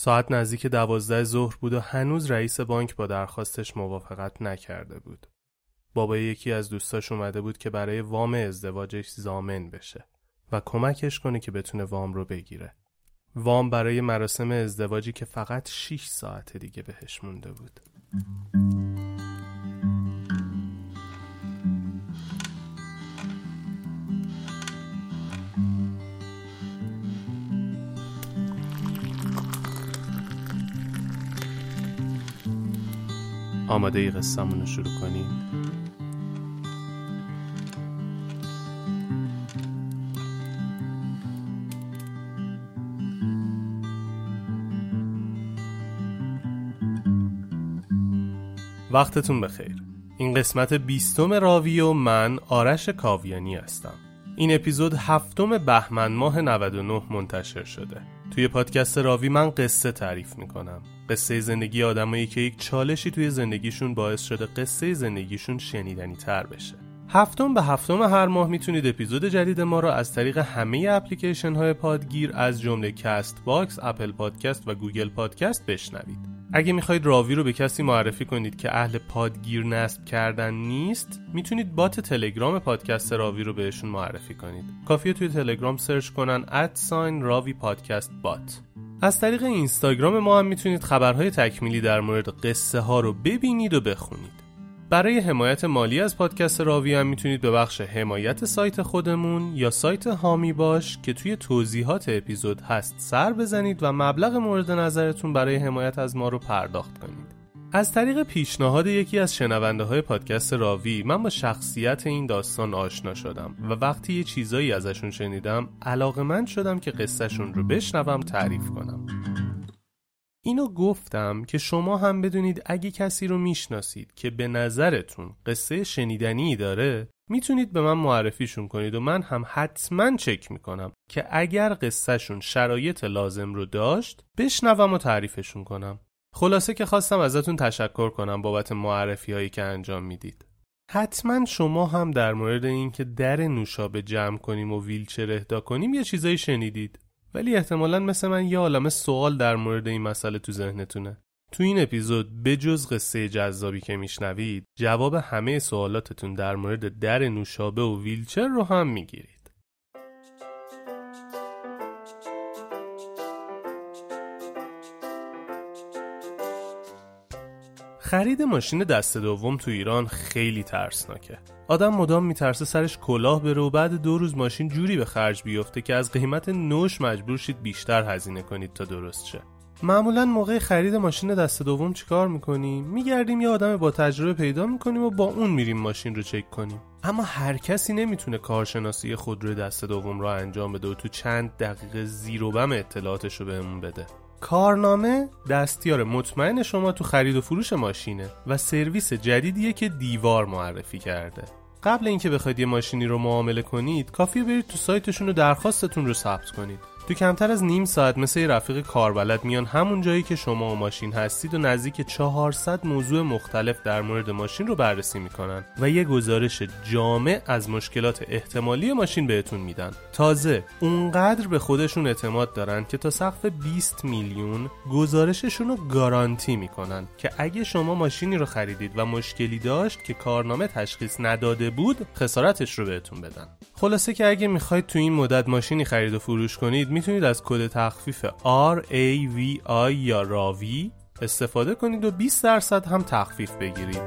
ساعت نزدیک دوازده ظهر بود و هنوز رئیس بانک با درخواستش موافقت نکرده بود. بابا یکی از دوستاش اومده بود که برای وام ازدواجش زامن بشه و کمکش کنه که بتونه وام رو بگیره. وام برای مراسم ازدواجی که فقط 6 ساعت دیگه بهش مونده بود. آماده ای قصهمون رو شروع کنیم؟ وقتتون بخیر. این قسمت بیستم راوی و من آرش کاویانی هستم. این اپیزود هفتم بهمن ماه 99 منتشر شده. توی پادکست راوی من قصه تعریف می‌کنم قصه زندگی آدمایی که یک چالشی توی زندگیشون باعث شده قصه زندگیشون شنیدنی تر بشه هفتم به هفتم هر ماه می‌تونید اپیزود جدید ما را از طریق همه اپلیکیشن های پادگیر از جمله کست باکس، اپل پادکست و گوگل پادکست بشنوید. اگه می‌خواید راوی رو به کسی معرفی کنید که اهل پادگیر نصب کردن نیست می‌تونید bot تلگرام پادکست راوی رو بهشون معرفی کنید. کافیه توی تلگرام search کنن at sign راوی پادکست bot. از طریق اینستاگرام ما هم می‌تونید خبرهای تکمیلی در مورد قصه ها رو ببینید و بخونید. برای حمایت مالی از پادکست راوی هم می‌تونید به بخش حمایت سایت خودمون یا سایت هامی باش که توی توضیحات اپیزود هست سر بزنید و مبلغ مورد نظرتون برای حمایت از ما رو پرداخت کنید. از طریق پیشنهاد یکی از شنونده های پادکست راوی من با شخصیت این داستان آشنا شدم و وقتی یه چیزایی ازشون شنیدم علاقه من شدم که قصهشون رو بشنوم تعریف کنم. اینو گفتم که شما هم بدونید اگه کسی رو می‌شناسید که به نظرتون قصه شنیدنی داره می‌تونید به من معرفیشون کنید و من هم حتما چک می‌کنم که اگر قصهشون شرایط لازم رو داشت بشنوم و تعریفشون کنم. خلاصه که خواستم ازتون تشکر کنم بابت معرفی هایی که انجام می‌دید. حتما شما هم در مورد اینکه در نوشابه جمع کنیم و ویلچر اهدا کنیم یه چیزایی شنیدید. ولی احتمالا مثل من یه عالم سوال در مورد این مسئله تو ذهنتونه. تو این اپیزود به جز قصه جذابی که میشنوید جواب همه سوالاتتون در مورد در نوشابه و ویلچر رو هم می‌گیرید. خرید ماشین دست دوم تو ایران خیلی ترسناکه. آدم مدام میترسه سرش کلاه بره و بعد دو روز ماشین جوری به خرج بیفته که از قیمت نوش مجبور شید بیشتر هزینه کنید تا درست شه. معمولا موقع خرید ماشین دست دوم چیکار می‌کنیم؟ میگردیم یه آدم با تجربه پیدا می‌کنیم و با اون میریم ماشین رو چک کنیم. اما هر کسی نمی‌تونه کارشناسی خودروی دست دوم رو انجام بده و تو چند دقیقه زیر و بم اطلاعاتش رو بهمون بده. کارنامه دستیار مطمئن شما تو خرید و فروش ماشینه و سرویس جدیدیه که دیوار معرفی کرده. قبل اینکه بخواید یه ماشینی رو معامله کنید کافیه برید تو سایتشون و درخواستتون رو ثبت کنید. تو کمتر از نیم ساعت مثل رفیق کاربلد میان همون جایی که شما و ماشین هستید و نزدیک 400 موضوع مختلف در مورد ماشین رو بررسی می‌کنن و یه گزارش جامع از مشکلات احتمالی ماشین بهتون میدن. تازه اونقدر به خودشون اعتماد دارن که تا سقف 20 میلیون گزارششون رو گارانتی می‌کنن که اگه شما ماشینی رو خریدید و مشکلی داشت که کارنامه تشخیص نداده بود خسارتش رو بهتون بدن. خلاصه که اگه می‌خواید تو این مدت ماشینی خرید و فروش کنید می‌تونید از کد تخفیف R A V I یا راوی استفاده کنید و 20 درصد هم تخفیف بگیرید.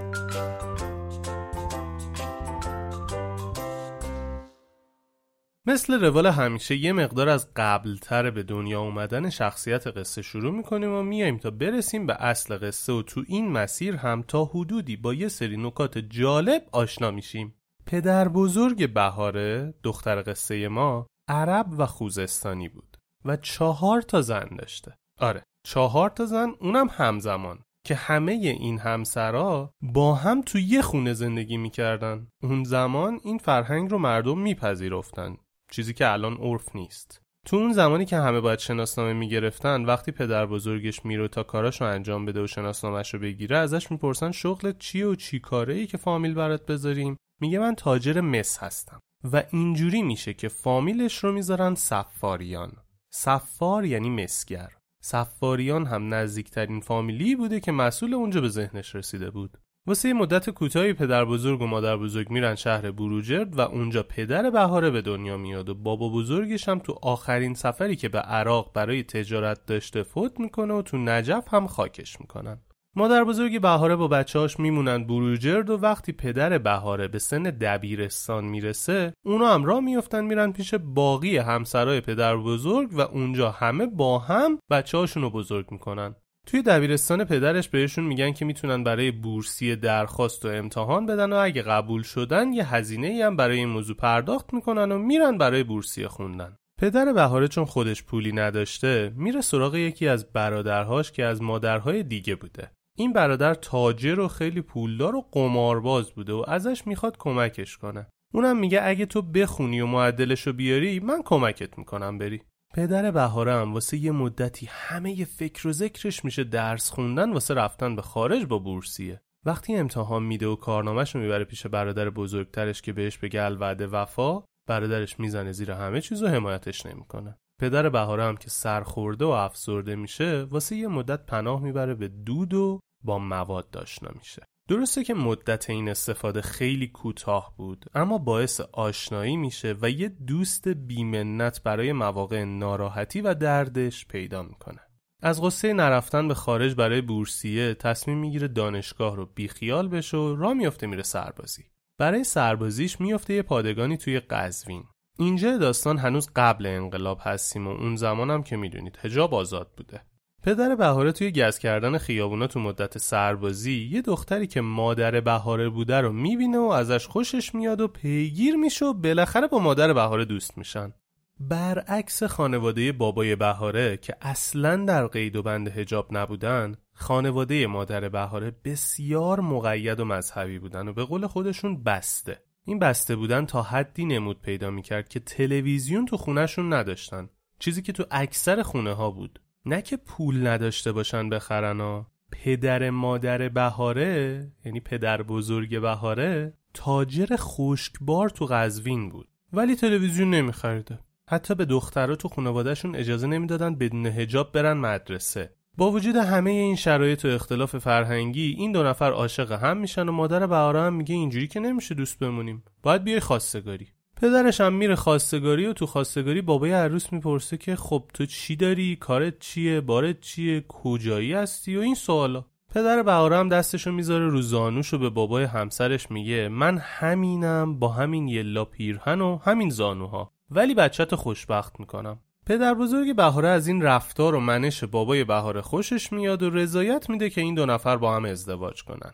مثل روال همیشه یه مقدار از قبلتر به دنیا اومدن شخصیت قصه شروع می‌کنیم و میایم تا برسیم به اصل قصه و تو این مسیر هم تا حدودی با یه سری نکات جالب آشنا میشیم. پدر بزرگ بهاره دختر قصه ما عرب و خوزستانی بود و چهار تا زن داشته. آره چهار تا زن اونم همزمان که همه این همسرا با هم تو یه خونه زندگی می‌کردن. اون زمان این فرهنگ رو مردم میپذیرفتن چیزی که الان عرف نیست. تو اون زمانی که همه باید شناسنامه می‌گرفتن وقتی پدر بزرگش میره تا کاراشو انجام بده و شناسنامهش رو بگیره ازش می‌پرسن شغل چیه و چی کاره ای که فامیل برات بذاریم؟ میگه من تاجر مس هستم. و اینجوری میشه که فامیلش رو می‌ذارن سفاریان سفار یعنی مسگر. سفاریان هم نزدیکترین فامیلی بوده که مسئول اونجا به ذهنش رسیده بود. واسه مدت کوتاهی پدر بزرگ و مادر بزرگ میرن شهر بروجرد و اونجا پدر بهاره به دنیا میاد و بابا بزرگش هم تو آخرین سفری که به عراق برای تجارت داشته فوت می‌کنه و تو نجف هم خاکش می‌کنن. مادر بزرگ بهاره با بچهاش میمونن بروجرد و وقتی پدر بهاره به سن دبیرستان می‌رسه اونا هم را میفتن میرن پیش باقی همسرای پدر بزرگ و اونجا همه با هم بچه‌هاشون رو بزرگ می‌کنن. توی دبیرستان پدرش بهشون میگن که می‌تونن برای بورسی درخواست و امتحان بدن و اگه قبول شدن یه هزینه ای هم برای این موضوع پرداخت می‌کنن و میرن برای بورسیه خوندن. پدر بهاره چون خودش پولی نداشته میره سراغ یکی از برادرهاش که از مادرهای دیگه بوده. این برادر تاجر و خیلی پولدار و قمارباز بوده و ازش می‌خواد کمکش کنه. اونم میگه اگه تو بخونی و معدلشو بیاری من کمکت می‌کنم بری. پدر بهاره هم واسه یه مدتی همه یه فکر و ذکرش میشه درس خوندن واسه رفتن به خارج با بورسیه. وقتی امتحان میده و کارنامهش رو می‌بره پیش برادر بزرگترش که بهش بگه الوعده وفا برادرش می‌زنه زیر همه چیز و حمایتش نمی‌کنه. پدر بهاره هم که سرخورده و افسرده میشه واسه یه مدت پناه می‌بره به دود و با مواد آشنا میشه. درسته که مدت این استفاده خیلی کوتاه بود اما باعث آشنایی میشه و یه دوست بیمنت برای مواقع ناراحتی و دردش پیدا می‌کنه. از قصه نرفتن به خارج برای بورسیه تصمیم می‌گیره دانشگاه رو بیخیال بشه و را میفته میره سربازی. برای سربازیش میفته یه پادگانی توی قزوین. اینجا داستان هنوز قبل انقلاب هستیم و اون زمانم که می‌دونید هجاب آزاد بوده. پدر بهاره توی گز کردن خیابونا تو مدت سربازی یه دختری که مادر بهاره بوده رو می‌بینه و ازش خوشش میاد و پیگیر میشه و بالاخره با مادر بهاره دوست میشن. برعکس خانواده بابای بهاره که اصلا در قید و بند هجاب نبودن خانواده مادر بهاره بسیار مقید و مذهبی بودن و به قول خودشون بسته. این بسته بودن تا حدی نمود پیدا می‌کرد که تلویزیون تو خونهشون نداشتن. چیزی که تو اکثر خونه ها بود. نه که پول نداشته باشن بخرن ها پدر مادر بهاره یعنی پدر بزرگ بهاره تاجر خشکبار تو قزوین بود. ولی تلویزیون نمیخریده. حتی به دخترها تو خانوادهشون اجازه نمی‌دادن بدون هجاب برن مدرسه. با وجود همه این شرایط و اختلاف فرهنگی این دو نفر عاشق هم میشن و مادر بهاره هم میگه اینجوری که نمیشه دوست بمونیم. باید بیای خواستگاری. پدرش هم میره خواستگاری و تو خواستگاری بابای عروس می‌پرسه که خب تو چی داری؟ کارت چیه؟ بارت چیه؟ کجایی هستی؟ و این سوالا. پدر بهاره هم دستشو می‌ذاره رو زانوش و به بابای همسرش میگه من همینم با همین یلا پیرهن و همین زانوها. ولی بچت خوشبخت می‌کنم. پدر بزرگ بهاره از این رفتار و منش بابای بهاره خوشش میاد و رضایت میده که این دو نفر با هم ازدواج کنن.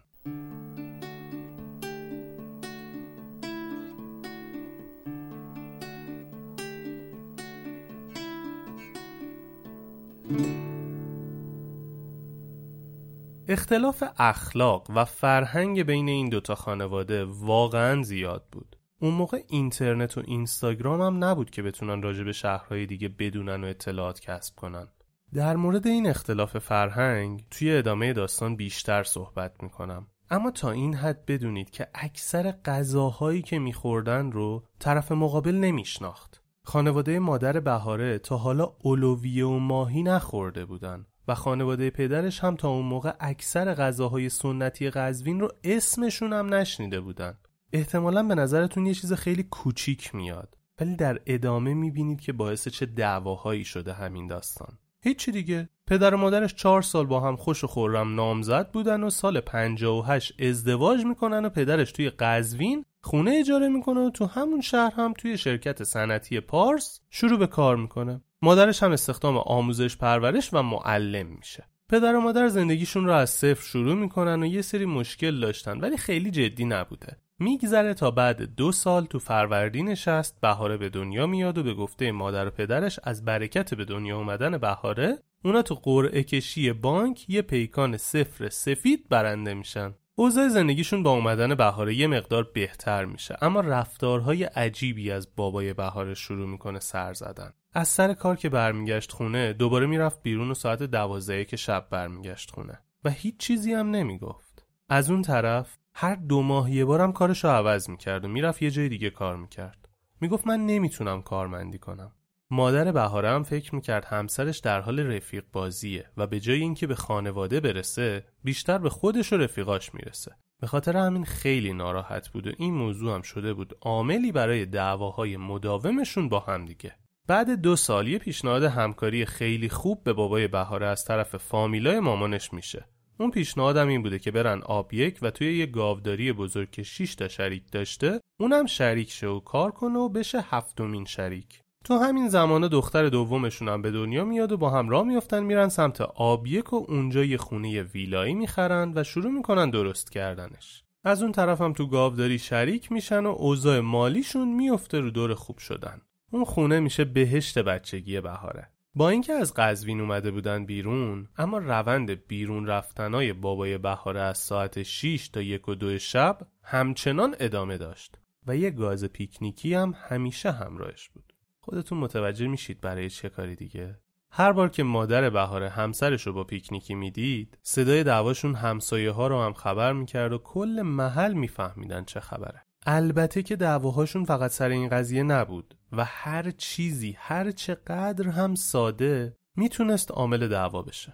اختلاف اخلاق و فرهنگ بین این دوتا خانواده واقعا زیاد بود. اون موقع اینترنت و اینستاگرام هم نبود که بتونن راجع به شهرهای دیگه بدونن و اطلاعات کسب کنن. در مورد این اختلاف فرهنگ توی ادامه داستان بیشتر صحبت می‌کنم. اما تا این حد بدونید که اکثر غذاهایی که میخوردن رو طرف مقابل نمیشناخت. خانواده مادر بهاره تا حالا اولویه و ماهی نخورده بودن و خانواده پدرش هم تا اون موقع اکثر غذاهای سنتی قزوین رو اسمشون هم نشنیده بودن. احتمالا به نظرتون یه چیز خیلی کوچیک میاد. ولی در ادامه می‌بینید که باعث چه دعواهایی شده همین داستان. هیچی دیگه. پدر و مادرش چهار سال با هم خوش و خورم نامزد بودن و سال 58 ازدواج می‌کنن و پدرش توی قزوین خونه اجاره می‌کنه و تو همون شهر هم توی شرکت صنعتی پارس شروع به کار می‌کنه. مادرش هم استخدام آموزش پرورش و معلم میشه. پدر و مادر زندگیشون رو از صفر شروع می‌کنن و یه سری مشکل داشتن ولی خیلی جدی نبوده. میگذره تا بعد دو سال تو فروردین نشست بهاره به دنیا میاد و به گفته مادر و پدرش از برکت به دنیا اومدن بهاره اونا تو قرعه کشی بانک یه پیکان صفر سفید برنده میشن. اوضاع زندگیشون با اومدن بهاره یه مقدار بهتر میشه اما رفتارهای عجیبی از بابای بهاره شروع می‌کنه سر زدن. از سر کار که برمیگشت خونه دوباره می‌رفت بیرون و ساعت دوازده که شب برمیگشت خونه. و هیچ چیزی هم نمی‌گفت. از اون طرف هر دو ماه یه بارم کارش رو عوض می‌کرد و می‌رفت یه جای دیگه کار می‌کرد. می‌گفت من نمی‌تونم کارمندی کنم. مادر بهاره هم فکر می‌کرد همسرش در حال رفیق بازیه و به جای اینکه به خانواده برسه بیشتر به خودش و رفیقاش می‌رسه. به خاطر همین خیلی ناراحت بود و این موضوع هم شده بود عاملی برای دعواهای مداومشون با هم دیگه. بعد دو سال یه پیشنهاد همکاری خیلی خوب به بابای بهاره از طرف فامیلای مامانش میشه. اون پیشنهادم این بوده که برن آب یک و توی یه گاوداری بزرگ که 6 تا شریک داشته اونم شریک شه و کار کنه و بشه هفتمین شریک. تو همین زمانه دختر دومشون هم به دنیا میاد و با هم راه میافتن میرن سمت آب یک و اونجا یه خونه ویلایی می‌خرن و شروع می‌کنن درست کردنش. از اون طرف هم تو گاوداری شریک میشن و اوضاع مالیشون میفته رو دور خوب شدن. اون خونه میشه بهشت بچگی بهاره. با اینکه از قزوین اومده بودن بیرون اما روند بیرون رفتنای بابای بهاره از ساعت 6 تا یک و دو شب همچنان ادامه داشت و یه گاز پیکنیکی هم همیشه همراهش بود. خودتون متوجه میشید برای چه کاری دیگه؟ هر بار که مادر بهاره همسرش رو با پیکنیکی می‌دید صدای دعواشون همسایه ها رو هم خبر می‌کرد و کل محل میفهمیدن چه خبره. البته که دعواهاشون فقط سر این قضیه نبود و هر چیزی هر چقدر هم ساده می‌تونست عامل دعوا بشه.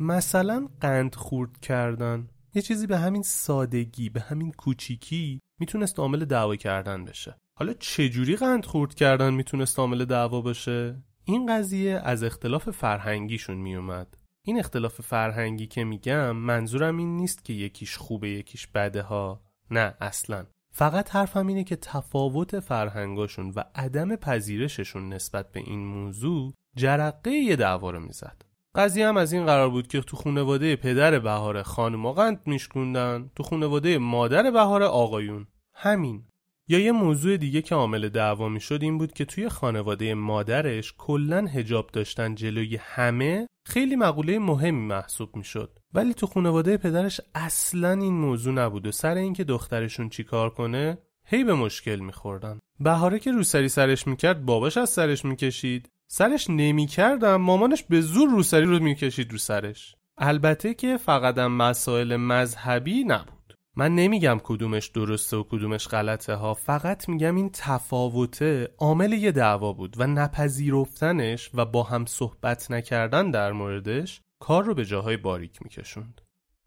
مثلا قند خورد کردن یه چیزی به همین سادگی به همین کوچیکی می‌تونست عامل دعوا کردن بشه. حالا چجوری قند خورد کردن می‌تونست عامل دعوا بشه؟ این قضیه از اختلاف فرهنگیشون میومد. این اختلاف فرهنگی که میگم منظورم این نیست که یکیش خوبه یکیش بده ها. نه اصلا. فقط حرفم اینه که تفاوت فرهنگاشون و عدم پذیرششون نسبت به این موضوع جرقه یه دعوا رو می‌زد. قضیه هم از این قرار بود که تو خانواده پدر بهاره خانم قند میشکوندن تو خانواده مادر بهاره آقایون. همین. یا یه موضوع دیگه که عامل دعوا می‌شد این بود که توی خانواده مادرش کلا هجاب داشتن جلوی همه خیلی مقوله مهمی محسوب می‌شد. ولی تو خانواده پدرش اصلا این موضوع نبود و سر اینکه دخترشون چیکار کنه هی به مشکل میخوردن. بهاره که روسری سرش می‌کرد باباش از سرش می‌کشید. سرش نمی‌کردم مامانش به زور روسری رو می‌کشید رو سرش. البته که فقط مسائل مذهبی نبود. من نمیگم کدومش درسته و کدومش غلطه ها. فقط میگم این تفاوته عامل یه دعوا بود و نپذیرفتنش و با هم صحبت نکردن در موردش کار رو به جاهای باریک میکشوند.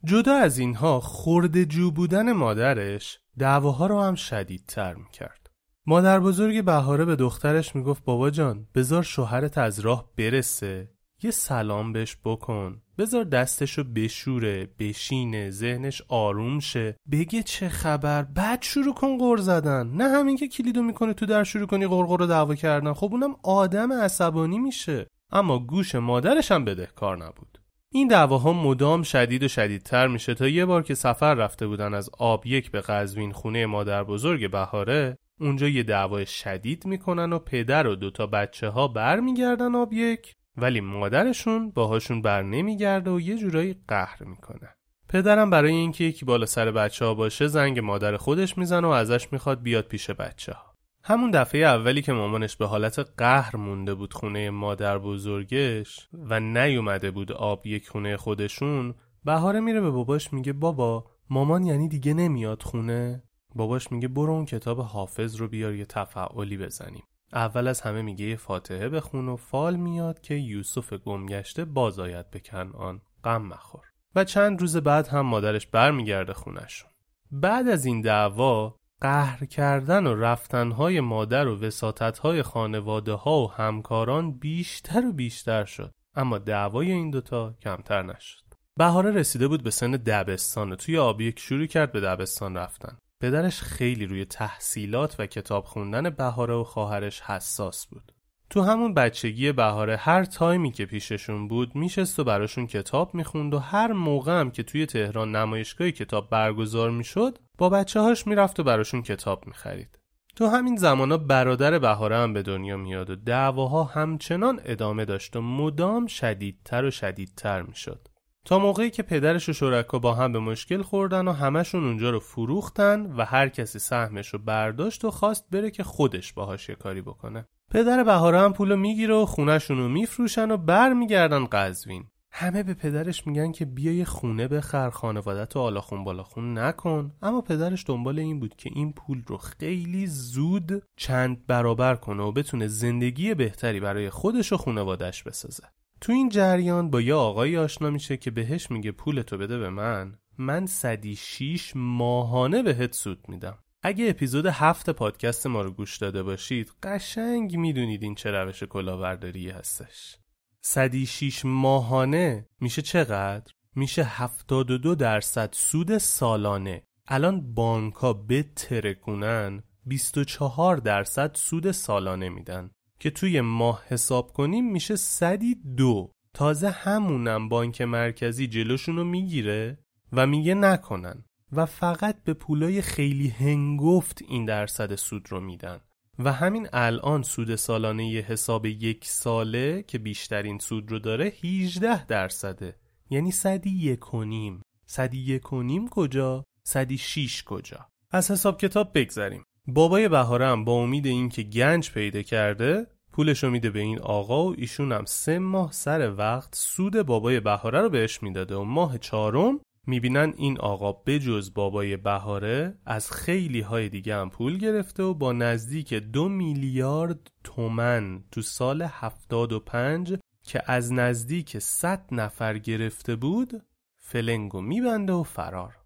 جدا از اینها خورده جو بودن مادرش دعواها رو هم شدیدتر می‌کرد. مادر بزرگ بهاره به دخترش می‌گفت بابا جان بذار شوهرت از راه برسه. یه سلام بهش بکن. بذار دستشو بشوره بشینه ذهنش آروم شه. بگه چه خبر؟ بعد شروع کن غر زدن. نه همین که کلیدو می‌کنه تو در شروع کنی غرغر رو دعوا کردن. خب اونم آدم عصبانی میشه. اما گوش مادرش هم بدهکار نبود. این دعواها مدام شدید و شدیدتر میشه. تا یه بار که سفر رفته بودن از آب یک به قزوین خونه مادر بزرگ بهاره اونجا یه دعوای شدید می‌کنن و پدر و دوتا بچه ها برمیگردن آب یک. ولی مادرشون باهاشون بر نمیگرده و یه جورایی قهر می‌کنه. پدرم برای اینکه یکی بالا سر بچه ها باشه زنگ مادر خودش می‌زنه و ازش می‌خواد بیاد پیش بچه ها. همون دفعه اولی که مامانش به حالت قهر مونده بود خونه مادر بزرگش و نیومده بود آب یک خونه خودشون بهاره میره به باباش میگه بابا مامان یعنی دیگه نمیاد خونه باباش میگه برو اون کتاب حافظ رو بیار یه تفعالی بزنیم اول از همه میگه یه فاتحه بخون و فال میاد که یوسف گمگشته باز آید به کنعان. غم مخور. و چند روز بعد هم مادرش برمیگرده خونشون بعد از این دعوا قهر کردن و رفتنهای مادر و وساطتهای خانواده ها و همکاران بیشتر و بیشتر شد. اما دعوای این دوتا کمتر نشد. بهاره رسیده بود به سن دبستان و توی آبیک شروع کرد به دبستان رفتن. پدرش خیلی روی تحصیلات و کتاب خوندن بهاره و خواهرش حساس بود. تو همون بچگی بهاره هر تایمی که پیششون بود میشست و براشون کتاب می‌خوند و هر موقع هم که توی تهران نمایشگاه کتاب برگزار می‌شد با بچه هاش می‌رفت و براشون کتاب می‌خرید. تو همین زمانا برادر بهاره هم به دنیا میاد و دعواها همچنان ادامه داشت و مدام شدیدتر و شدیدتر می‌شد. تا موقعی که پدرش و شرکا با هم به مشکل خوردن و همشون اونجا رو فروختن و هر کسی سهمش رو برداشت و خواست بره که خودش باهاش یه کاری بکنه. پدر بهاره هم پولو می‌گیره و خونهشون رو میفروشن و برمیگردن قزوین. همه به پدرش میگن که بیا یه خونه بخر خانوادت و آلاخون بالاخون نکن. اما پدرش دنبال این بود که این پول رو خیلی زود چند برابر کنه و بتونه زندگی بهتری برای خودش و خانوادش بسازه. تو این جریان با یه آقایی آشنا میشه که بهش میگه پولتو بده به من من صدی شیش ماهانه بهت سود میدم. اگه اپیزود هفت پادکست ما رو گوش داده باشید قشنگ می‌دونید این چه روش کلاهبرداری هستش. صدی شیش ماهانه میشه چقدر؟ میشه هفتاد و دو درصد سود سالانه. الان بانکا بترکونن 24 درصد سود سالانه میدن. که توی ماه حساب کنیم میشه صدی دو. تازه همونم بانک مرکزی جلوشونو می‌گیره و میگه نکنن و فقط به پولای خیلی هنگفت این درصد سود رو میدن. و همین الان سود سالانه یه حساب یک ساله که بیشترین سود رو داره 18 درصده. یعنی صدی یک و نیم. صدی یک و نیم کجا؟ صدی شیش کجا؟ از حساب کتاب بگذریم. بابای بهارم با امید اینکه گنج پیدا کرده پولشو میده به این آقا و ایشون هم سه ماه سر وقت سود بابای بهاره رو بهش می‌داده و ماه چهارم می‌بینن این آقا بجز بابای بهاره از خیلی های دیگه هم پول گرفته و با نزدیک دو میلیارد تومن تو سال هفتاد و پنج که از نزدیک 100 نفر گرفته بود فلنگو میبنده و فرار.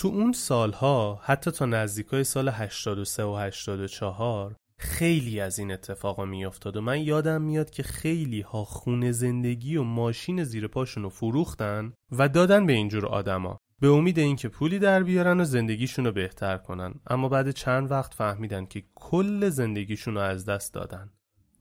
تو اون سالها حتی تا نزدیکای سال 83 و 84 خیلی از این اتفاقا میافتاد و من یادم میاد که خیلی ها خونه زندگی و ماشین زیر پاشون رو فروختن و دادن به اینجور آدما. به امید اینکه پولی در بیارن و زندگیشون رو بهتر کنن. اما بعد چند وقت فهمیدن که کل زندگیشون رو از دست دادن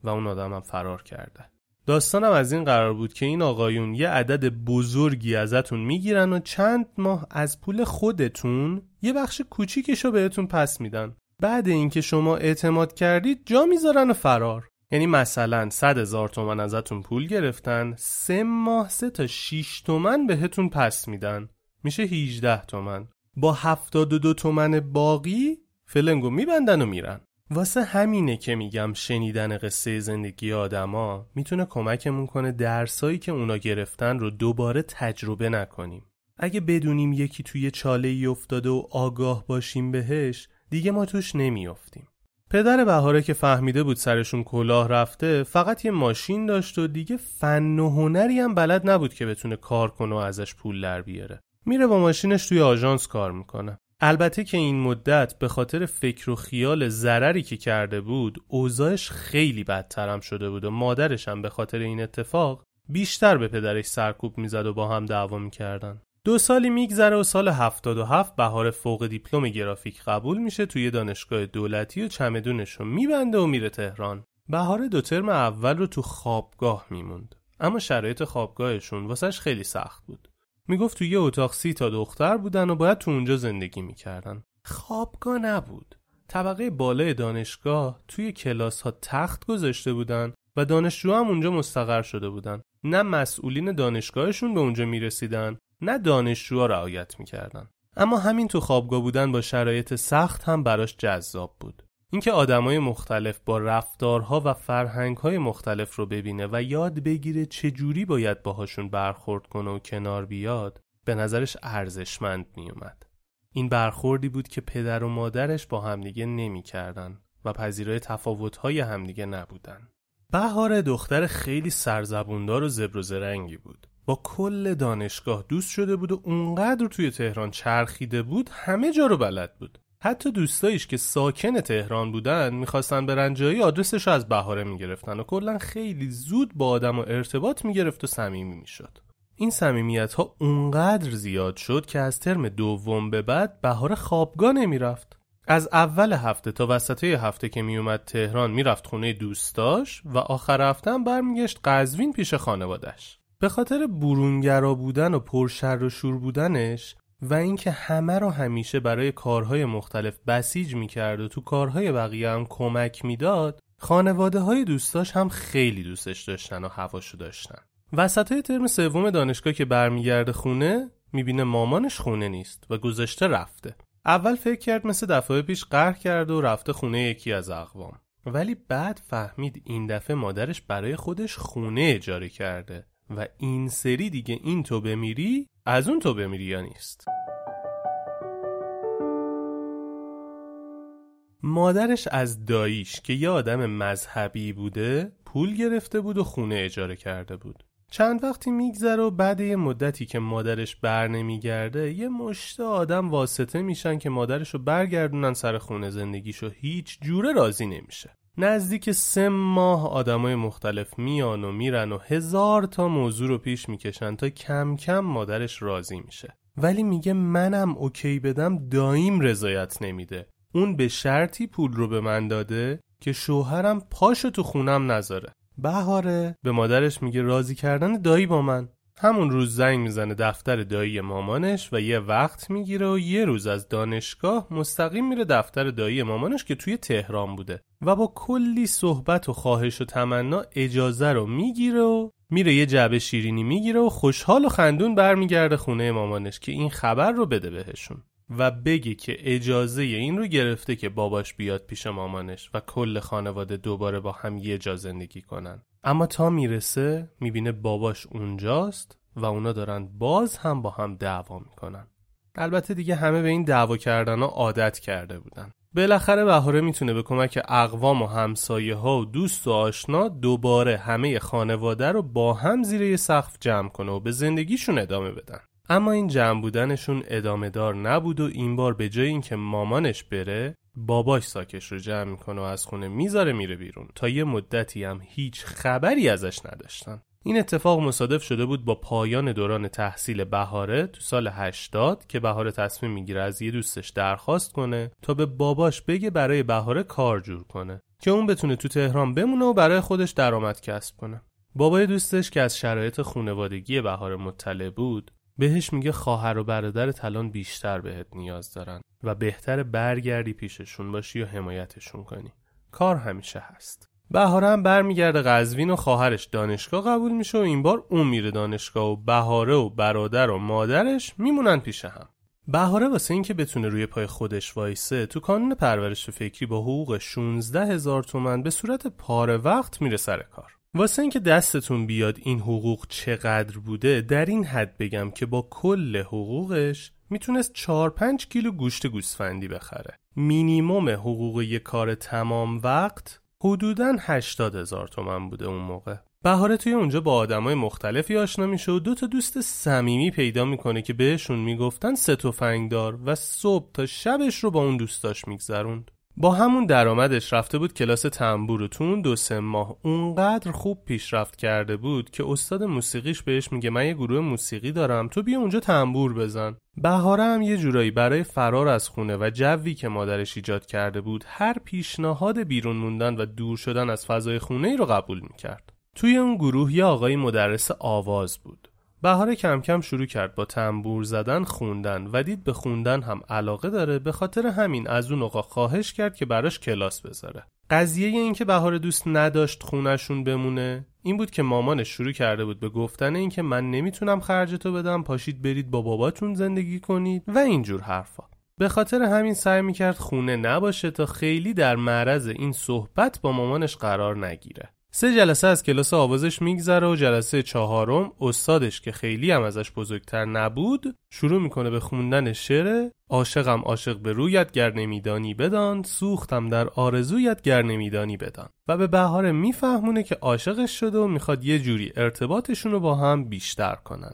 و اون آدم هم فرار کرده. داستانم از این قرار بود که این آقایون یه عدد بزرگی ازتون می‌گیرن و چند ماه از پول خودتون یه بخش کوچیکش رو بهتون پس میدن. بعد اینکه شما اعتماد کردید جا می‌ذارن و فرار. یعنی مثلا 100 هزار تومن ازتون پول گرفتن سه ماه سه تا 6 تومن بهتون پس میدن. میشه 18 تومن. با 72 تومن باقی فلنگو میبندن و میرن. واسه همینه که میگم شنیدن قصه زندگی آدما می‌تونه کمکمون کنه درسایی که اونا گرفتن رو دوباره تجربه نکنیم. اگه بدونیم یکی توی چاله ای افتاده و آگاه باشیم بهش دیگه ما توش نمیافتیم. پدر بهاره که فهمیده بود سرشون کلاه رفته فقط یه ماشین داشت و دیگه فن و هنری هم بلد نبود که بتونه کار کنه و ازش پول در بیاره. میره با ماشینش توی آژانس کار می‌کنه. البته که این مدت به خاطر فکر و خیال ضرری که کرده بود اوضاعش خیلی بدترم شده بود و مادرش هم به خاطر این اتفاق بیشتر به پدرش سرکوب می‌زد و با هم دعوا می‌کردن. دو سالی میگذره و سال 77 بهار فوق دیپلم گرافیک قبول میشه توی دانشگاه دولتی و چمدونش رو میبنده و میره تهران. بهار دو ترم اول رو تو خوابگاه میموند. اما شرایط خوابگاهشون واسش خیلی سخت بود. می‌گفت تو یه اتاق سی تا دختر بودن و باید تو اونجا زندگی می‌کردن. خوابگاه نبود. طبقه بالای دانشگاه توی کلاس ها تخت گذاشته بودن و دانشجو هم اونجا مستقر شده بودن. نه مسئولین دانشگاهشون به اونجا می‌رسیدن نه دانشجوها رعایت می‌کردن. اما همین تو خوابگاه بودن با شرایط سخت هم براش جذاب بود. اینکه آدمای مختلف با رفتارها و فرهنگهای مختلف رو ببینه و یاد بگیره چجوری باید باهاشون برخورد کنه و کنار بیاد به نظرش ارزشمند میومد. این برخوردی بود که پدر و مادرش با همدیگه نمی‌کردن و پذیرای تفاوتهای همدیگه نبودن. بهار دختر خیلی سرزبوندار و زبر و زرنگی بود. با کل دانشگاه دوست شده بود و اونقدر توی تهران چرخیده بود همه جا رو بلد بود. حتی دوستایش که ساکن تهران بودن می‌خواستن برن جایی آدرسش رو از بهاره می‌گرفتن و کلا خیلی زود با آدم و ارتباط می‌گرفت و صمیمی می‌شد. این صمیمیت ها اونقدر زیاد شد که از ترم دوم به بعد بهار خوابگاه نمی‌رفت. از اول هفته تا وسطه هفته که میومد تهران می‌رفت خونه دوستاش و آخر هفته هم برمیگشت قزوین پیش خانوادش به خاطر برونگرا بودن و پرشر و شور بودنش و اینکه همه رو همیشه برای کارهای مختلف بسیج می‌کرد و تو کارهای بقیه هم کمک می‌داد خانواده های دوستاش هم خیلی دوستش داشتن و هواشو داشتن. وسط های ترم سوم دانشگاه که برمیگرده خونه می‌بینه مامانش خونه نیست و گذشته رفته. اول فکر کرد مثل دفعه پیش قهر کرد و رفته خونه یکی از اقوام. ولی بعد فهمید این دفعه مادرش برای خودش خونه اجاره کرده. و این سری دیگه این تو بمیری از اون تو بمیری یا نیست؟ مادرش از داییش که یه آدم مذهبی بوده پول گرفته بود و خونه اجاره کرده بود. چند وقتی میگذره و بعد یه مدتی که مادرش بر نمیگرده یه مشت آدم واسطه میشن که مادرش رو برگردونن سر خونه زندگیشو. هیچ جوره راضی نمیشه. نزدیک سه ماه آدمای مختلف میان و میرن و هزار تا موضوع رو پیش می‌کشن تا کم کم مادرش راضی میشه. ولی میگه منم اوکی بدم دایم رضایت نمیده. اون به شرطی پول رو به من داده که شوهرم پاشو تو خونم نذاره. بهاره به مادرش میگه راضی کردن دایی با من. همون روز زنگ می‌زنه دفتر دایی مامانش و یه وقت می‌گیره و یه روز از دانشگاه مستقیم میره دفتر دایی مامانش که توی تهران بوده و با کلی صحبت و خواهش و تمنا اجازه رو می‌گیره و میره یه جعبه شیرینی می‌گیره و خوشحال و خندون برمیگرده خونه مامانش که این خبر رو بده بهشون و بگه که اجازه این رو گرفته که باباش بیاد پیش مامانش و کل خانواده دوباره با هم یه جا زندگی کنن. اما تا می‌رسه می‌بینه باباش اونجاست و اونا دارن باز هم با هم دعوا می‌کنن. البته دیگه همه به این دعوا کردن ها عادت کرده بودن. بالاخره بهاره می‌تونه به کمک اقوام و همسایه ها و دوست و آشنا دوباره همه خانواده رو با هم زیر یه سقف جمع کنه و به زندگیشون ادامه بدن. اما این جمع بودنشون ادامه دار نبود و این بار به جای اینکه مامانش بره باباش ساکش رو جمع می‌کنه و از خونه می‌ذاره میره بیرون. تا یه مدتی هم هیچ خبری ازش نداشتن. این اتفاق مصادف شده بود با پایان دوران تحصیل بهاره تو سال 80 که بهاره تصمیم می‌گیره از یه دوستش درخواست کنه تا به باباش بگه برای بهاره کار جور کنه. که اون بتونه تو تهران بمونه و برای خودش درآمد کسب کنه. بابای دوستش که از شرایط خونوادگی بهاره مطلع بود بهش میگه خواهر و برادر الان بیشتر بهت نیاز دارن و بهتر برگردی پیششون باشی و حمایتشون کنی. کار همیشه هست. بهاره هم برمیگرده قزوین و خواهرش دانشگاه قبول میشه و این بار اون میره دانشگاه و بهاره و برادر و مادرش میمونن پیش هم. بهاره واسه اینکه بتونه روی پای خودش وایسه تو کانون پرورش فکری با حقوق 16 هزار تومن به صورت پاره وقت میره سر کار. واسه اینکه دستتون بیاد این حقوق چقدر بوده در این حد بگم که با کل حقوقش می‌تونست 4 5 کیلو گوشت گوسفندی بخره. مینیموم حقوق یک کار تمام وقت حدوداً 80 هزار تومن بوده اون موقع. بهاره توی اونجا با آدمای مختلفی آشنا میشه و دو تا دوست صمیمی پیدا می‌کنه که بهشون می‌گفتن سه تفنگدار و صبح تا شبش رو با اون دوستاش میگذروند. با همون درآمدش رفته بود کلاس تنبور و تو اون دو سه ماه. اونقدر خوب پیشرفت کرده بود که استاد موسیقیش بهش میگه من یه گروه موسیقی دارم تو بیا اونجا تنبور بزن. بهاره هم یه جورایی برای فرار از خونه و جوی که مادرش ایجاد کرده بود هر پیشنهاد بیرون موندن و دور شدن از فضای خونه ای رو قبول می‌کرد. توی اون گروه یه آقای مدرس آواز بود. بهار کم کم شروع کرد با تنبور زدن خوندن و دید به خوندن هم علاقه داره به خاطر همین از اون آقا خواهش کرد که براش کلاس بذاره. قضیه این که بهار دوست نداشت خونشون بمونه این بود که مامانش شروع کرده بود به گفتن اینکه من نمی‌تونم خرجتو بدم پاشید برید با باباتون زندگی کنید و اینجور حرفا. به خاطر همین سعی می‌کرد خونه نباشه تا خیلی در معرض این صحبت با مامانش قرار نگیره. سه جلسه از کلاس آوازش میگذره و جلسه چهارم استادش که خیلی هم ازش بزرگتر نبود شروع می‌کنه به خوندن شعر عاشقم عاشق به رویت گر نمیدانی بدان سوختم در آرزویت گر نمیدانی بدان و به بهاره میفهمونه که عاشقش شده و می‌خواد یه جوری ارتباطشون رو با هم بیشتر کنن.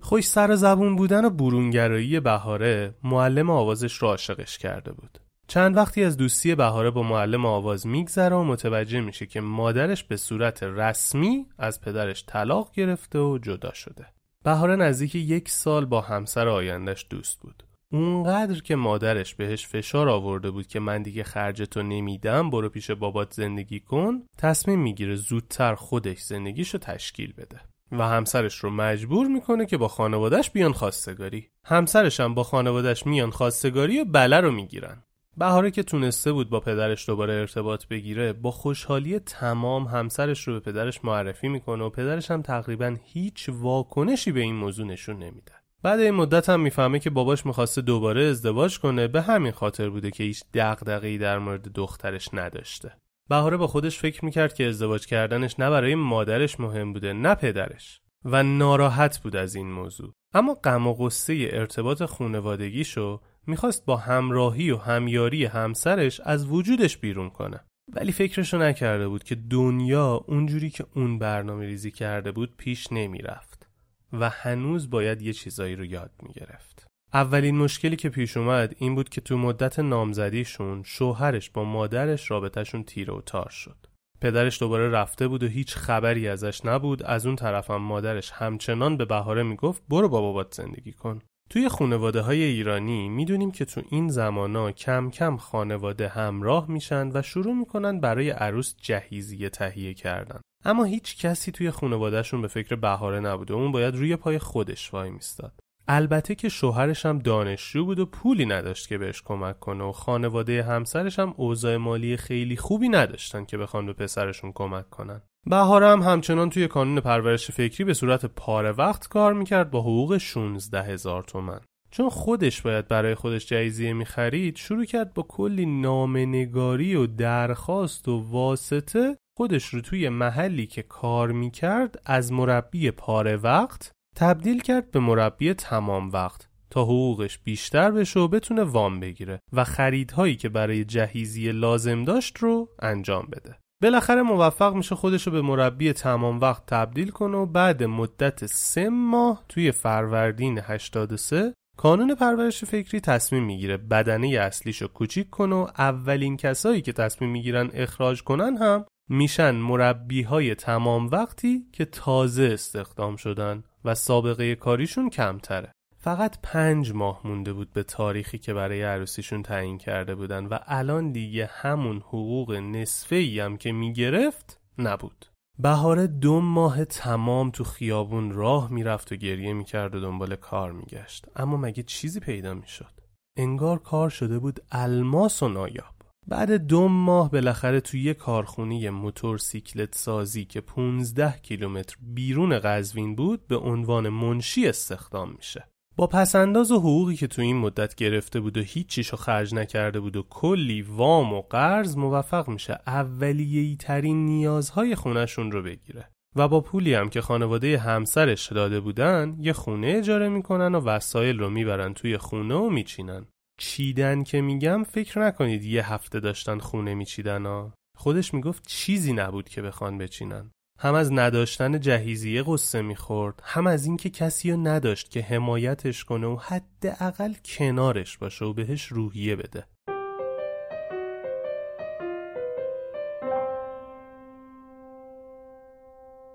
خوش سر زبون بودن و برونگرایی بهاره معلم آوازش رو عاشقش کرده بود. چند وقتی از دوستی بهاره با معلم آواز میگذره و متوجه میشه که مادرش به صورت رسمی از پدرش طلاق گرفته و جدا شده. بهاره نزدیک یک سال با همسر آیندهش دوست بود. اونقدر که مادرش بهش فشار آورده بود که من دیگه خرجتو نمیدم برو پیش بابات زندگی کن تصمیم می‌گیره زودتر خودش زندگیشو تشکیل بده و همسرش رو مجبور می‌کنه که با خانوادش بیان خواستگاری همسرش هم با خانوادش میان خواستگاری و بله رو می‌گیرن بهاره که تونسته بود با پدرش دوباره ارتباط بگیره با خوشحالی تمام همسرش رو به پدرش معرفی می‌کنه و پدرش هم تقریبا هیچ واکنشی به این موضوع نشون نمیده. بعد این مدت هم می‌فهمه که باباش می‌خواسته دوباره ازدواج کنه به همین خاطر بوده که هیچ دغدغه‌ای در مورد دخترش نداشته. بهاره با خودش فکر می‌کرد که ازدواج کردنش نه برای مادرش مهم بوده نه پدرش. و ناراحت بود از این موضوع. اما غم و غصه ارتباط خونوادگیشو می‌خواست با همراهی و همیاری همسرش از وجودش بیرون کنه. ولی فکرشو نکرده بود که دنیا اونجوری که اون برنامه ریزی کرده بود پیش نمی‌رفت و هنوز باید یه چیزایی رو یاد می‌گرفت. اولین مشکلی که پیش اومد این بود که تو مدت نامزدیشون شوهرش با مادرش رابطهشون تیره و تار شد. پدرش دوباره رفته بود و هیچ خبری ازش نبود. از اون طرفم مادرش همچنان به بهاره می‌گفت برو با بابات زندگی کن. توی خانواده های ایرانی می‌دونیم که تو این زمانا کم کم خانواده همراه میشن و شروع می‌کنن برای عروس جهیزیه تهیه کردن. اما هیچ کسی توی خانوادهشون به فکر بهاره نبوده. اون باید روی پای خودش وای میستاد. البته که شوهرش هم دانشجو بود و پولی نداشت که بهش کمک کنه و خانواده همسرش هم اوضاع مالی خیلی خوبی نداشتن که بخوان به پسرشون کمک کنن. بهاره هم همچنان توی کانون پرورش فکری به صورت پاره وقت کار می‌کرد با حقوق 16 هزار تومن چون خودش باید برای خودش جایزیه می‌خرید شروع کرد با کلی نامنگاری و درخواست و واسطه خودش رو توی محلی که کار می‌کرد از مربی پاره وقت تبدیل کرد به مربی تمام وقت تا حقوقش بیشتر بشه و بتونه وام بگیره و خریدهایی که برای جهیزیه لازم داشت رو انجام بده. بالاخره موفق میشه خودشو به مربی تمام وقت تبدیل کنه و بعد مدت سه ماه توی فروردین 83 کانون پرورش فکری تصمیم می‌گیره. بدنه اصلیشو کوچیک کنه و اولین کسایی که تصمیم می‌گیرن اخراج کنن هم میشن مربی های تمام وقتی که تازه استخدام شدن و سابقه کاریشون کمتره. فقط پنج ماه مونده بود به تاریخی که برای عروسیشون تعیین کرده بودن و الان دیگه همون حقوق نصفه ای هم که می‌گرفت نبود. بهاره دو ماه تمام تو خیابون راه می‌رفت و گریه می‌کرد و دنبال کار میگشت. اما مگه چیزی پیدا می‌شد؟ انگار کار شده بود الماس و نایاب. بعد دو ماه بالاخره توی یه کارخونه موتورسیکلت سازی که 15 کیلومتر بیرون قزوین بود به عنوان منشی استخدام میشه. با پسنداز و حقوقی که تو این مدت گرفته بود و هیچیشو خرج نکرده بود و کلی وام و قرض موفق میشه اولیهی ترین نیازهای خونشون رو بگیره. و با پولی هم که خانواده همسرش داده بودن یه خونه اجاره می‌کنن و وسایل رو می‌برن توی خونه و میچینن. چیدن که میگم فکر نکنید یه هفته داشتن خونه میچیدن ها. خودش می‌گفت چیزی نبود که بخوان بچینن. هم از نداشتن جهیزیه قصه می‌خورد هم از اینکه کسی رو نداشت که حمایتش کنه و حداقل کنارش باشه و بهش روحیه بده.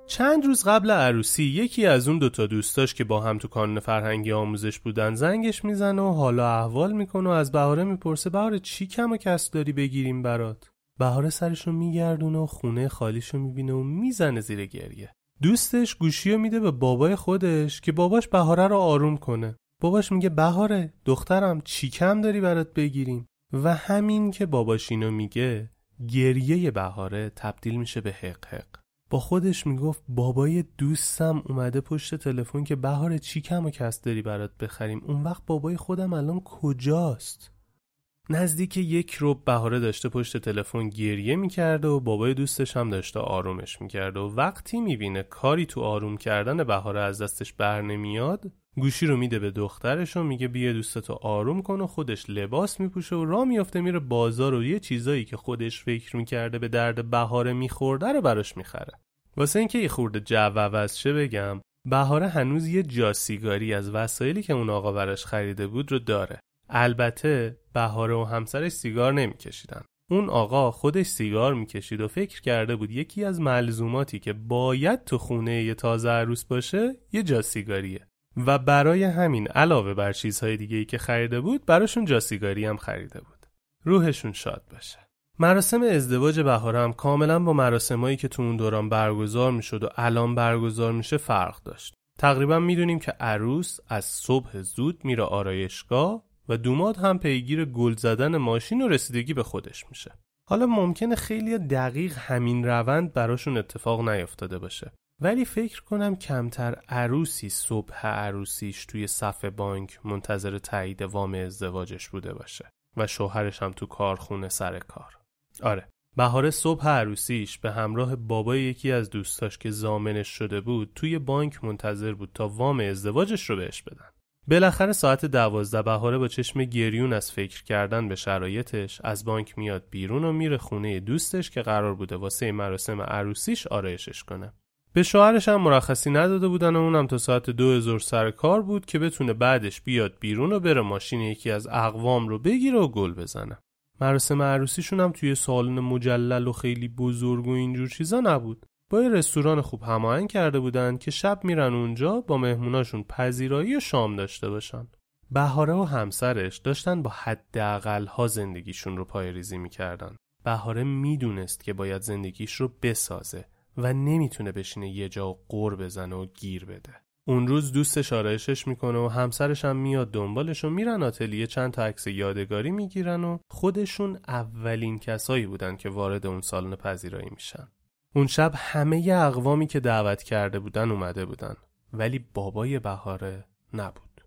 چند روز قبل عروسی یکی از اون دوتا دوستاش که با هم تو کانون فرهنگی آموزش بودن زنگش می‌زنه و حالا احوال می‌کنه و از بهاره می‌پرسه بهاره چی کم و کس داری بگیریم برات؟ بهاره سرشو میگردونه و خونه خالیشو می‌بینه و می‌زنه زیر گریه. دوستش گوشی رو میده به بابای خودش که باباش بهاره رو آروم کنه. باباش میگه بهاره دخترم چی کم داری برات بگیریم؟ و همین که باباش اینو میگه گریه بهاره تبدیل میشه به حق حق. با خودش می‌گفت بابای دوستم اومده پشت تلفن که بهاره چی کم و کس داری برات بخریم؟ اون وقت بابای خودم الان کجاست؟ نزدیک یک رو بهاره داشته پشت تلفن گریه می‌کرده و بابای دوستش هم داشته آرومش می‌کرده و وقتی می‌بینه کاری تو آروم کردن بهاره از دستش بر نمیاد گوشی رو میده به دخترش و میگه بیا دوستتو آروم کن و خودش لباس میپوشه و را میافته میره بازار و یه چیزایی که خودش فکر می‌کرده به درد بهاره میخورده رو براش می‌خره. واسه اینکه یه خورده جو عوض شه بگم بهاره هنوز یه جاسیگاری از وسایلی که اون آقا براش خریده بود رو داره. البته بهاره و همسرش سیگار نمیکشیدن. اون آقا خودش سیگار می‌کشید و فکر کرده بود یکی از ملزوماتی که باید تو خونه یه تازه عروس باشه یه جاسیگاریه و برای همین علاوه بر چیزهای دیگه ای که خریده بود براشون جاسیگاری هم خریده بود. روحشون شاد باشه. مراسم ازدواج بهاره هم کاملا با مراسمایی که تو اون دوران برگزار می‌شد و الان برگزار میشه فرق داشت. تقریبا می‌دونیم که عروس از صبح زود میره آرایشگاه و دوماد هم پیگیر گل زدن ماشین و رسیدگی به خودش میشه. حالا ممکنه خیلی دقیق همین روند براشون اتفاق نیفتاده باشه. ولی فکر کنم کمتر عروسی صبح عروسیش توی صف بانک منتظر تایید وام ازدواجش بوده باشه و شوهرش هم تو کارخونه سر کار. آره بهار صبح عروسیش به همراه بابای یکی از دوستاش که زامنش شده بود توی بانک منتظر بود تا وام ازدواجش رو بهش بدن. بالاخره ساعت دوازده بهاره با چشم گریون از فکر کردن به شرایطش از بانک میاد بیرون و میره خونه دوستش که قرار بوده واسه مراسم عروسیش آرایشش کنه. به شوهرش هم مرخصی نداده بودن و اونم تا ساعت دو زور سر کار بود که بتونه بعدش بیاد بیرون و بره ماشین یکی از اقوام رو بگیره و گل بزنه. مراسم عروسیشون هم توی سالن مجلل و خیلی بزرگ و اینجور چیزا نبود. با یه رستوران خوب هماهنگ کرده بودن که شب میرن اونجا با مهموناشون پذیرایی و شام داشته باشن. بهاره و همسرش داشتن با حداقل ها زندگیشون رو پای ریزی می‌کردن. بهاره می‌دونست که باید زندگیش رو بسازه و نمی‌تونه بشینه یه جا و قور بزنه و گیر بده. اون روز دوستش آرایشش می‌کنه و همسرش هم میاد دنبالش و میرن آتلیه چند تا عکس یادگاری می‌گیرن و خودشون اولین کسایی بودن که وارد اون سالن پذیرایی میشن. اون شب همه اقوامی که دعوت کرده بودن اومده بودن ولی بابای بهاره نبود.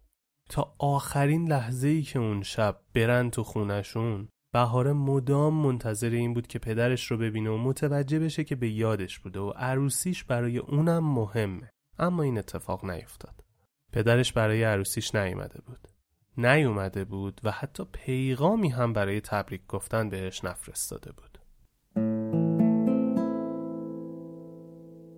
تا آخرین لحظه ای که اون شب برن تو خونشون بهاره مدام منتظر این بود که پدرش رو ببینه و متوجه بشه که به یادش بوده و عروسیش برای اونم مهمه. اما این اتفاق نیفتاد. پدرش برای عروسیش نیومده بود. نیومده بود و حتی پیغامی هم برای تبریک گفتن بهش نفرستاده بود.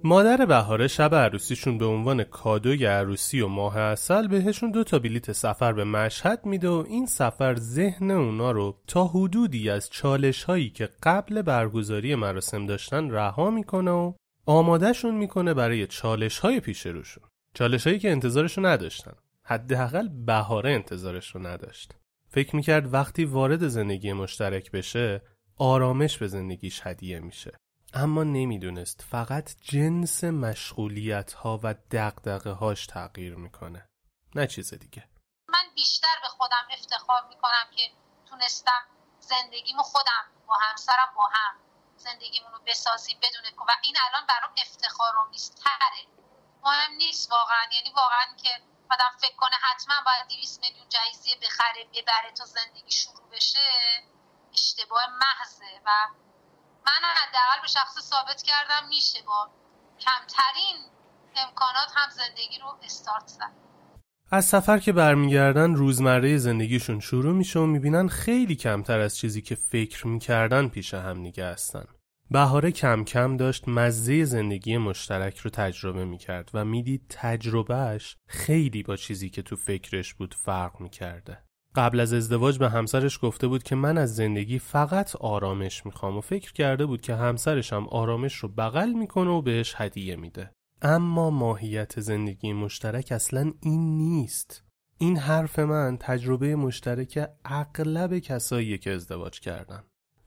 مادر بهاره شب عروسیشون به عنوان کادوی عروسی و ماه اصل بهشون دو تا بلیت سفر به مشهد میده و این سفر ذهن اونا رو تا حدودی از چالش هایی که قبل برگزاری مراسم داشتن رها می‌کنه و آمادهشون می‌کنه برای چالش های پیش روشون. چالش هایی که انتظارشو نداشتن. حداقل بهاره انتظارش نداشت. فکر می‌کرد وقتی وارد زندگی مشترک بشه آرامش به زندگیش هدیه میشه. اما نمی‌دونست فقط جنس مشغولیت ها و دقدقه هاش تغییر می‌کنه. نه چیز دیگه. من بیشتر به خودم افتخار می‌کنم که تونستم زندگیمو خودم با همسرم با هم زندگیمون رو بسازیم بدون و این الان برام افتخار تره مهم نیست واقعا. یعنی واقعا که آدم فکر کنه حتما باید 200 میلیون جایزه بخره ببره تا زندگی شروع بشه اشتباه محضه و من حداقل به شخص ثابت کردم میشه با کمترین امکانات هم زندگی رو استارت زد. از سفر که برمیگردن روزمره زندگیشون شروع میشه و می‌بینن خیلی کمتر از چیزی که فکر می‌کردن پیش هم دیگه هستن. بهاره کم کم داشت مزه زندگی مشترک رو تجربه می‌کرد و می‌دید تجربهش خیلی با چیزی که تو فکرش بود فرق می‌کرده. قبل از ازدواج به همسرش گفته بود که من از زندگی فقط آرامش می‌خوام و فکر کرده بود که همسرش هم آرامش رو بغل می‌کنه و بهش هدیه میده. اما ماهیت زندگی مشترک اصلا این نیست. این حرف من تجربه مشترک اغلب کسایی که ازدواج کردن.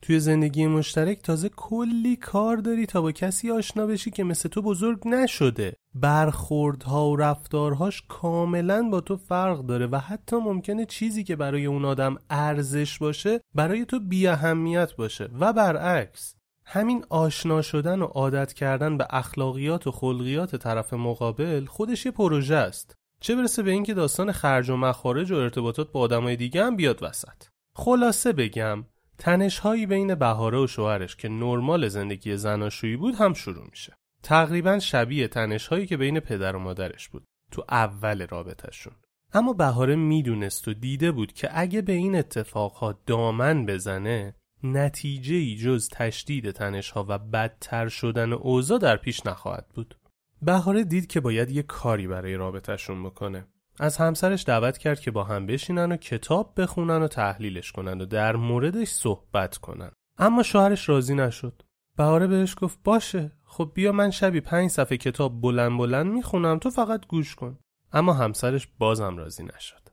توی زندگی مشترک تازه کلی کار داری تا با کسی آشنا بشی که مثل تو بزرگ نشده. برخوردها و رفتارهاش کاملا با تو فرق داره و حتی ممکنه چیزی که برای اون آدم ارزش باشه برای تو بی اهمیت باشه. و برعکس همین آشنا شدن و عادت کردن به اخلاقیات و خلقیات طرف مقابل خودش یه پروژه است. چه برسه به اینکه داستان خرج و مخارج و ارتباطات با آدمای دیگه هم بیاد وسط. خلاصه بگم تنشهایی بین بهاره و شوهرش که نرمال زندگی زناشویی بود هم شروع میشه. تقریبا شبیه تنشهایی که بین پدر و مادرش بود تو اول رابطهشون. اما بهاره می‌دونست و دیده بود که اگه به این اتفاقها دامن بزنه نتیجه ای جز تشدید تنشها و بدتر شدن اوضاع در پیش نخواهد بود. بهاره دید که باید یه کاری برای رابطهشون بکنه. از همسرش دعوت کرد که با هم بشینن و کتاب بخونن و تحلیلش کنن و در موردش صحبت کنن. اما شوهرش راضی نشد. بهاره بهش گفت باشه خب بیا من شبی پنج صفحه کتاب بلند بلند می‌خونم تو فقط گوش کن. اما همسرش بازم راضی نشد.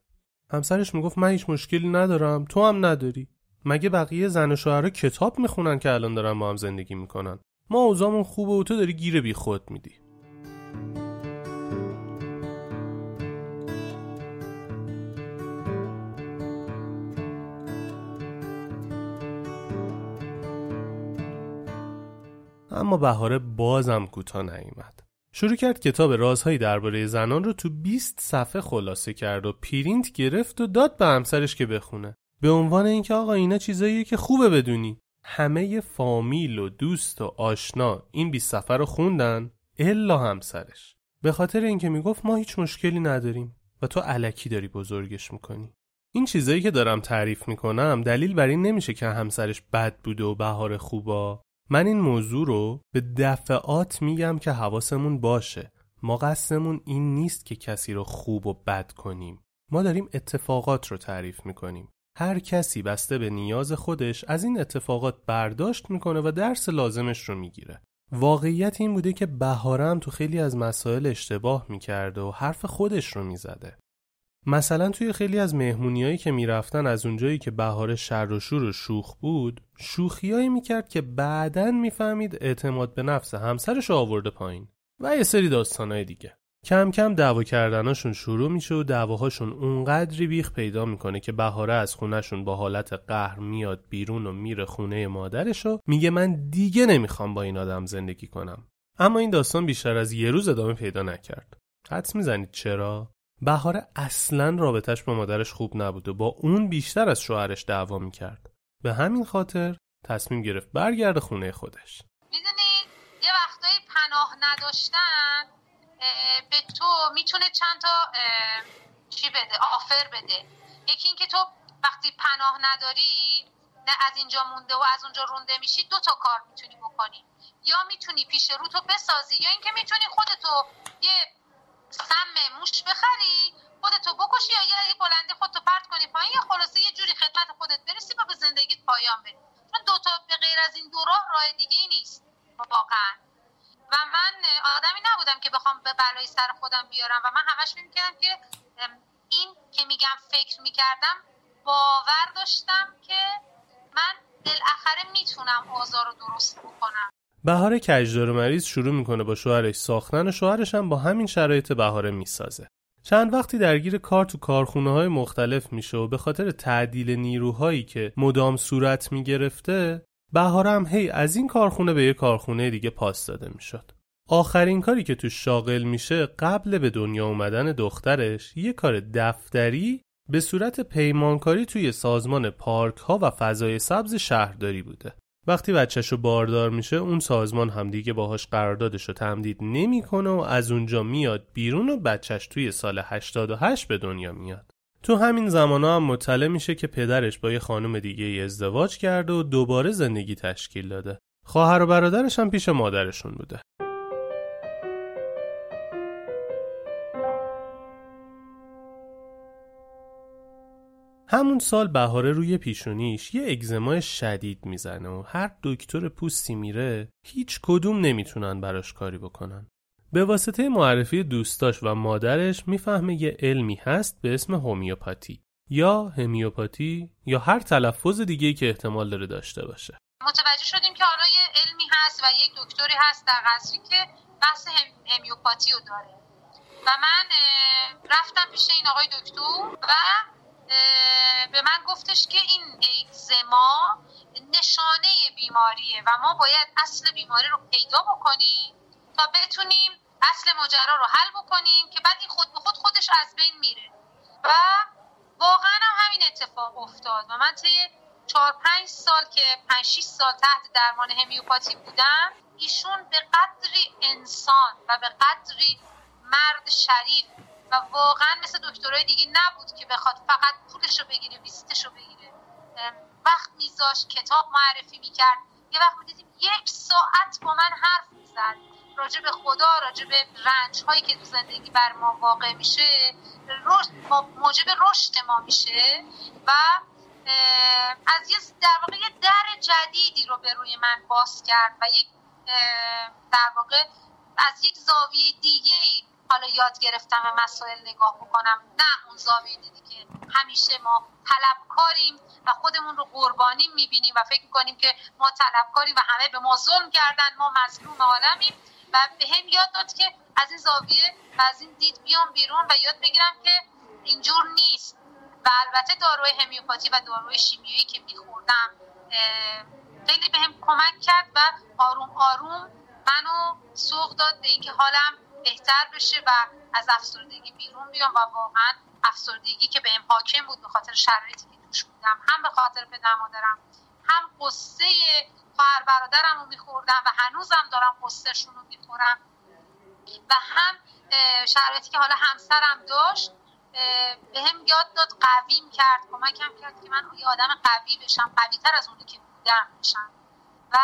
همسرش می‌گفت من هیچ مشکلی ندارم تو هم نداری. مگه بقیه زن و شوهرها کتاب می‌خونن که الان دارن با هم زندگی می‌کنن؟ ما اوضاعمون خوبه و تو داری گیره بی خود میدی. اما بهاره بازم کوتاه نیامد شروع کرد کتاب رازهایی درباره زنان رو تو 20 صفحه خلاصه کرد و پرینت گرفت و داد به همسرش که بخونه. به عنوان اینکه آقا اینا چیزاییه که خوبه بدونی. همه فامیل و دوست و آشنا این 20 صفحه رو خوندن الا همسرش. به خاطر اینکه می‌گفت ما هیچ مشکلی نداریم و تو علکی داری بزرگش می‌کنی. این چیزایی که دارم تعریف می‌کنم دلیل بر این نمیشه که همسرش بد بوده و بهار خوبا. من این موضوع رو به دفعات میگم که حواسمون باشه. ما قصدمون این نیست که کسی رو خوب و بد کنیم. ما داریم اتفاقات رو تعریف می‌کنیم. هر کسی بسته به نیاز خودش از این اتفاقات برداشت می‌کنه و درس لازمش رو می‌گیره. واقعیت این بوده که بهارم تو خیلی از مسائل اشتباه می‌کرده و حرف خودش رو می‌زده. مثلا توی خیلی از مهمونیایی که می‌رفتن از اونجایی که بهار شر و شور و شوخ بود شوخیایی می‌کرد که بعدا می‌فهمید اعتماد به نفس همسرش آورده پایین و یه سری داستانهای دیگه. کم کم دعوا کردناشون شروع میشه و دعواهاشون اونقدری بیخ پیدا می‌کنه که بهاره از خونهشون با حالت قهر میاد بیرون و میره خونه مادرش و میگه من دیگه نمی‌خوام با این آدم زندگی کنم. اما این داستان بیشتر از یه روز ادامه پیدا نکرد. حدس می‌زنید چرا؟ بهاره اصلا رابطش با مادرش خوب نبود و با اون بیشتر از شوهرش دعوا می‌کرد. به همین خاطر تصمیم گرفت برگرده خونه خودش. می‌دونید یه وقتایی پناه نداشتن به تو می‌تونه چند تا چی بده آفر بده. یکی اینکه تو وقتی پناه نداری نه از اینجا مونده و از اونجا رونده میشی دو تا کار می‌تونی بکنی. یا می‌تونی پیش رو تو بسازی یا اینکه می‌تونی خودتو یه سم موش بخری؟ خودتو بکشی یا یه بلندی خودتو پرت کنی پایین؟ یا خلاصه یه جوری خدمت خودت برسی و به زندگیت پایان بدی. چون دو تا به غیر از این دو راه راه دیگه ای نیست. واقعا. و من آدمی نبودم که بخوام به بلای سر خودم بیارم و من همش می‌کردم که این که میگم فکر می‌کردم باور داشتم که من بالاخره می‌تونم آزار رو درست بکنم. بهار کجدار مریض شروع می‌کنه با شوهرش ساختن و شوهرش هم با همین شرایط بهاره می‌سازه. چند وقتی درگیر کار تو کارخونه های مختلف میشه و به خاطر تعدیل نیروهایی که مدام صورت می‌گرفته بهاره هم هی از این کارخونه به یه کارخونه دیگه پاس داده می‌شد. آخرین کاری که تو شاغل میشه قبل به دنیا اومدن دخترش یه کار دفتری به صورت پیمانکاری توی سازمان پارک ها و فضای سبز شهرداری بوده. وقتی بچهش باردار میشه اون سازمان هم دیگه باهاش قراردادش رو تمدید نمی‌کنه و از اونجا میاد بیرون و بچهش توی سال 88 به دنیا میاد. تو همین زمان هم مطلع میشه که پدرش با یه خانم دیگه ازدواج کرده و دوباره زندگی تشکیل داده. خواهر و برادرش هم پیش مادرشون بوده. همون سال بهاره روی پیشونیش یه اگزمای شدید می‌زنه و هر دکتر پوستی میره هیچ کدوم نمی‌تونن براش کاری بکنن. به واسطه معرفی دوستاش و مادرش می‌فهمه یه علمی هست به اسم هومیوپاتی یا همیوپاتی یا هر تلفظ دیگه که احتمال داره داشته باشه. متوجه شدیم که حالا یه علمی هست و یک دکتری هست در قصری که بحث همیوپاتی رو داره و من رفتم پیش این آقای دکتر و به من گفتش که این اگزما نشانه بیماریه و ما باید اصل بیماری رو پیدا بکنیم تا بتونیم اصل ماجرا رو حل بکنیم که بعد این خود به خود خودش از بین میره. و واقعا هم همین اتفاق افتاد و من طی چهار پنج سال که پنج شیش سال تحت درمان همیوپاتی بودم ایشون به قدری انسان و به قدری مرد شریف واقعا مثل دکترهای دیگه نبود که بخواد فقط پولش رو بگیره ویزیتش رو بگیره وقت میذاش کتاب معرفی می‌کرد. یه وقت می‌دیدیم یک ساعت با من حرف می‌زد. راجع به خدا راجع به رنج هایی که تو زندگی بر ما واقع میشه موجب رشد ما میشه و از یه در واقع یه در جدیدی رو به روی من باز کرد و یک در واقع از یک زاویه دیگه حالا یاد گرفتم و مسائل نگاه بکنم نه اون زاویه که همیشه ما طلبکاریم و خودمون رو قربانی می‌بینیم و فکر می‌کنیم که ما طلبکاریم و همه به ما ظلم کردن ما مظلوم عالمیم. و به هم یاد داد که از این زاویه و از این دید بیام بیرون و یاد بگیرم که اینجور نیست. و البته داروی همیوپاتی و داروی شیمیایی که میخوردم خیلی به هم کمک کرد و آروم آروم منو سوق داد به اینکه حالم بهتر بشه و از افسردگی بیرون بیام و واقعا افسردگی که بهم حاکم بود به خاطر شرایطی که توش بودم هم به خاطر پدر مادرم هم قصه خواهر برادرم رو میخوردم و هنوزم دارم قصهشون رو می‌خورم. و هم شرایطی که حالا همسرم داشت به هم یاد داد قویم کرد کمکم کرد که من یه آدم قوی بشم قوی تر از اونی که بودم بشم. و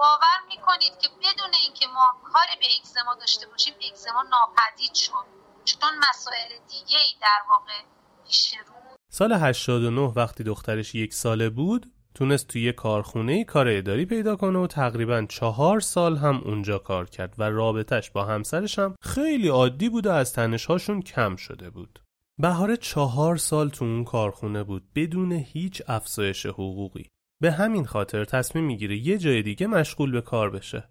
باور می‌کنید که بدون اینکه ما کار به اگزما داشته باشیم اگزما ناپدید شد چون مسائل دیگه ای در واقع پیش رو سال 89 وقتی دخترش یک ساله بود تونست توی یه کارخونه کار اداری پیدا کنه و تقریبا چهار سال هم اونجا کار کرد و رابطش با همسرش هم خیلی عادی بود و از تنشهاشون کم شده بود. بهار چهار سال تو اون کارخونه بود بدون هیچ افزایش حقوقی. به همین خاطر تصمیم می‌گیره یه جای دیگه مشغول به کار بشه.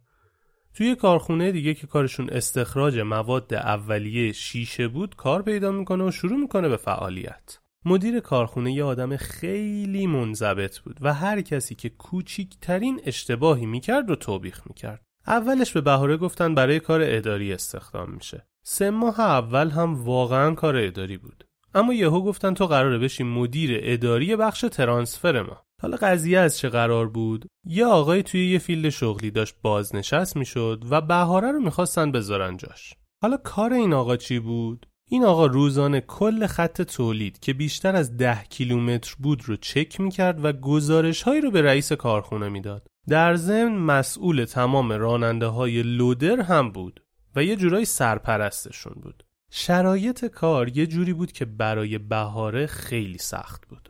توی کارخونه دیگه که کارشون استخراج مواد اولیه شیشه بود کار پیدا می‌کنه و شروع می‌کنه به فعالیت. مدیر کارخونه یه آدم خیلی منضبط بود و هر کسی که کوچیکترین اشتباهی می‌کرد رو توبیخ می‌کرد. اولش به بهاره گفتن برای کار اداری استخدام میشه. سه ماه اول هم واقعا کار اداری بود. اما یهو گفتن تو قراره بشی مدیر اداری بخش ترانسفر ما. حالا قضیه از چه قرار بود؟ یه آقای توی یه فیلد شغلی داشت بازنشست می‌شد و بهاره رو می‌خواستن بذارن جاش. حالا کار این آقا چی بود؟ این آقا روزانه کل خط تولید که بیشتر از ده کیلومتر بود رو چک می‌کرد و گزارش هایی رو به رئیس کارخونه می‌داد. در ضمن مسئول تمام راننده های لودر هم بود و یه جورایی سرپرستشون بود. شرایط کار یه جوری بود که برای بهاره خیلی سخت بود.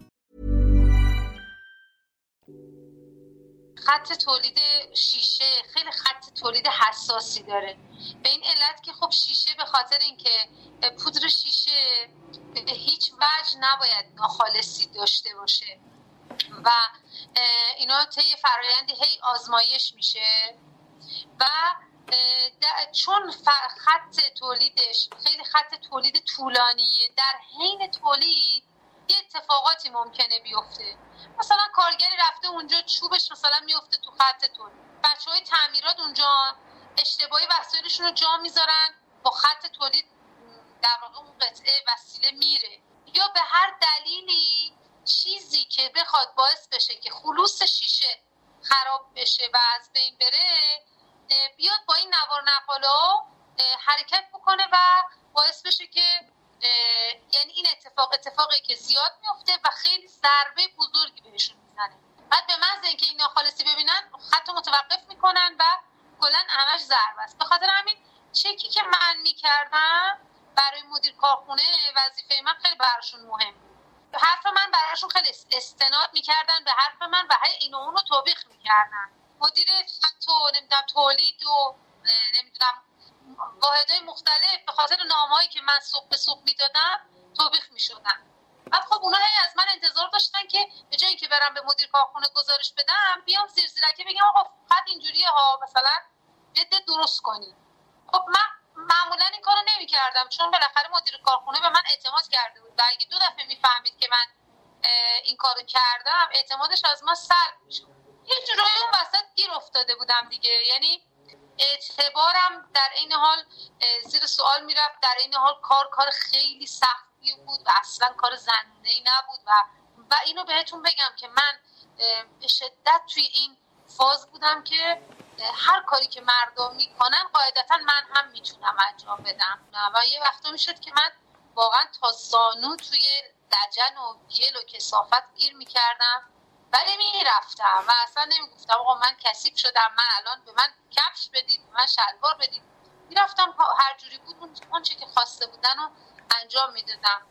خط تولید شیشه خیلی خط تولید حساسی داره. به این علت که خب شیشه به خاطر اینکه پودر شیشه به هیچ وجه نباید ناخالصی داشته باشه و اینا طی فرایندی هی آزمایش میشه و چون خط تولیدش خیلی خط تولید طولانیه در حین تولید یه اتفاقاتی ممکنه بیفته. مثلا کارگری رفته اونجا چوبش مثلا میفته تو خط تولید بچه های تعمیرات اونجا اشتباهی وسایلشون رو جا می‌ذارن با خط تولید در واقع اون قطعه وسیله میره. یا به هر دلیلی چیزی که بخواد باعث بشه که خلوص شیشه خراب بشه و از بین بره بیاد با این نوار نقالا حرکت بکنه و باعث بشه که یعنی این اتفاق اتفاقی که زیاد میفته و خیلی ضربه بزرگی بهشون می‌زنه. بعد به محض اینکه این ناخالصی ببینن خط متوقف می‌کنن و کلا همش ضربه است. به خاطر همین چکی که من می‌کردم برای مدیر کارخونه وظیفه من خیلی براشون مهم حرف من براشون خیلی استناد می‌کردن به حرف من و هی اینو اونو توبیخ می‌کردن. مدیر خط و نمی‌دونم تولید و نمی‌دونم واحدهای مختلف به خاطر نامهایی که من صبح به صبح می‌دادم توبیخ می‌شدن. بعد خب اونها از من انتظار داشتن که به جایی که برم به مدیر کارخونه گزارش بدم بیام زیر زیرکی بگم آقا خط اینجوریه ها مثلا بده درست کنی خب من معمولا این کارو نمی‌کردم چون بالاخره مدیر کارخونه به من اعتماد کرده بود. و اگه دو دفعه می‌فهمید که من این کارو کردم اعتمادش از ما سلب می‌شد. یه جورایی اون وسط گیر افتاده بودم دیگه. یعنی اعتبارم در این حال زیر سوال می‌رفت. در این حال کار کار خیلی سختی بود و اصلا کار زنونه ای نبود و و اینو بهتون بگم که من به شدت توی این فاز بودم که هر کاری که مردم می‌کنن قاعدتا من هم می‌تونم انجام بدم. و یه وقتا می‌شد که من واقعا تا زانو توی لجن و گل و کسافت گیر می‌کردم. ولی می‌رفتم و اصلا نمی‌گفتم آقا من کسیب شدم من الان به من کفش بدید به من شلوار بدید. می‌رفتم هر جوری بود اون چه که خواسته بودن رو انجام می‌دادم.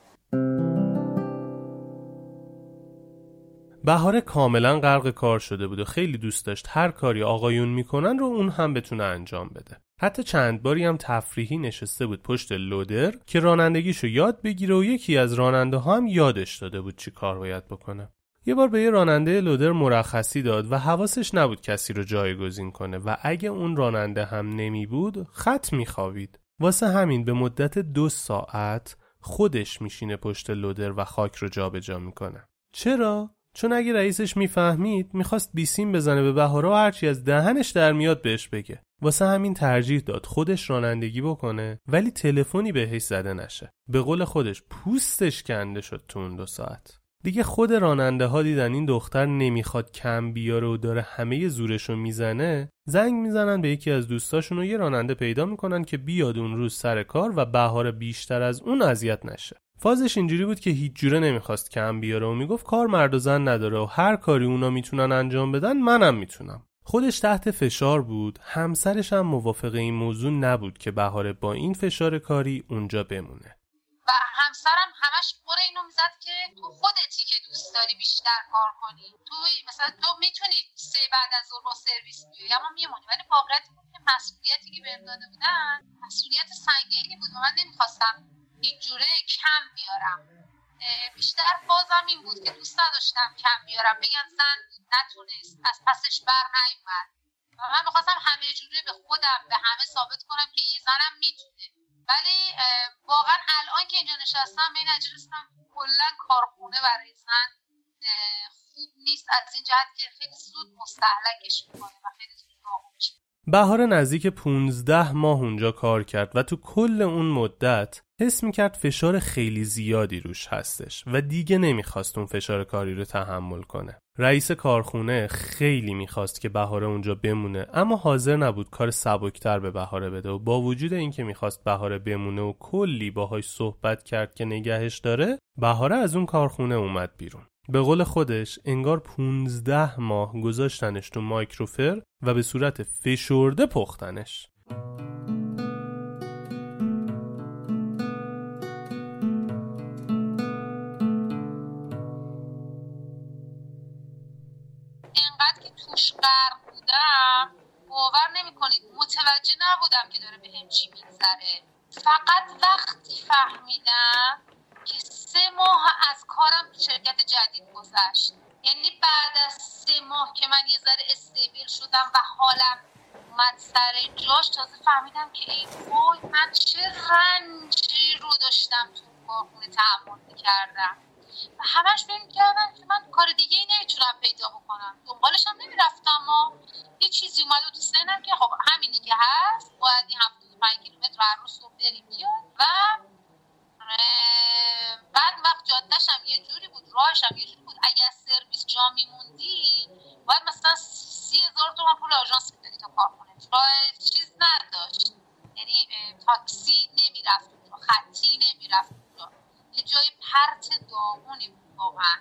بهاره کاملا غرق کار شده بود و خیلی دوست داشت هر کاری آقایون می‌کنن رو اون هم بتونه انجام بده. حتی چند باری هم تفریحی نشسته بود پشت لودر که رانندگیشو یاد بگیره و یکی از راننده ها هم یادش داده بود چی کار باید بکنه. یه بار به یه راننده لودر مرخصی داد و حواسش نبود کسی رو جایگزین کنه و اگه اون راننده هم نمی بود خط میخوابید واسه همین به مدت دو ساعت خودش میشینه پشت لودر و خاک رو جابجا جا می‌کنه. چرا؟ چون اگه رئیسش می‌فهمید می‌خواست بیسیم بزنه به بهارا و هرچی از دهنش در میاد بهش بگه. واسه همین ترجیح داد خودش رانندگی بکنه ولی تلفنی بهش زده نشه. به قول خودش پوستش کنده شد تو اون دو ساعت. دیگه خود راننده ها دیدن این دختر نمی‌خواد کم بیاره و داره همه زورشو می‌زنه زنگ می‌زنن به یکی از دوستاشون و یه راننده پیدا می‌کنن که بیاد اون روز سر کار و بهار بیشتر از اون اذیت نشه. فازش اینجوری بود که هیچ جوره نمی‌خواست کم بیاره و می‌گفت کار مرد و زن نداره و هر کاری اونا می‌تونن انجام بدن منم می‌تونم. خودش تحت فشار بود همسرش هم موافق این موضوع نبود که بهاره با این فشار کاری اونجا بمونه. همسرم همش پر اینو می‌زد که تو خودتی که دوست داری بیشتر کار کنی. تو مثلا تو می‌تونی سه بعد از ظهر با سرویس بیای اما میمونی. ولی واقعیت که مسئولیتی که بهم داده بودن مسئولیت سنگینی بود. من نمی‌خواستم این جوره کم بیارم. بیشتر بازم این بود که دوست نداشتم کم بیارم. بگن زن نتونست. از پسش بر نیومد. و من می‌خواستم همه جوره به خودم به همه ثابت کنم که یه زنم می‌تونه. ولی واقعا الان که اینجا نشستم نتیجه رسیدم کلا کارخونه برای زن خوب نیست از این جهت که خیلی زود مستحلکش می‌کنه و خیلی زود بهار نزدیک 15 ماه اونجا کار کرد و تو کل اون مدت حس می‌کرد فشار خیلی زیادی روش هستش و دیگه نمی‌خواست اون فشار کاری رو تحمل کنه. رئیس کارخونه خیلی می‌خواست که بهاره اونجا بمونه اما حاضر نبود کار سبکتر به بهاره بده و با وجود اینکه می‌خواست بهاره بمونه و کلی باهاش صحبت کرد که نگهش داره بهاره از اون کارخونه اومد بیرون. به قول خودش انگار 15 ماه گذاشتنش تو مایکروفر و به صورت فشرده پختنش. توش غرق بودم باور نمی‌کنید. متوجه نبودم که داره بهم چی میگذره. فقط وقتی فهمیدم که سه ماه از کارم تو شرکت جدید گذشت. یعنی بعد از سه ماه که من یه ذره استیبل شدم و حالم اومد سر جاش تازه فهمیدم که ای وای من چه رنجی رو داشتم تو کارخونه تحمل می‌کردم. و همش فکر کردم که من کار دیگه ای نمی‌تونم پیدا بکنم. دنبالش هم نمی‌رفتم و یه چیزی اومد تو ذهنم که خب همینی که هست. باید این 75 کیلومتر هر روز صبح بریم بیاد و بعد وقت جادهش هم یه جوری بود راهش هم یه جوری بود. اگر سرویس جا میموندی باید مثلا سی هزار تومن پول آژانس می‌دادی تا کارخونه چیز نداشت. یعنی تاکسی نمی‌رفت خطی نمی‌رفت. یه جای پرت داغونی بود واقعا.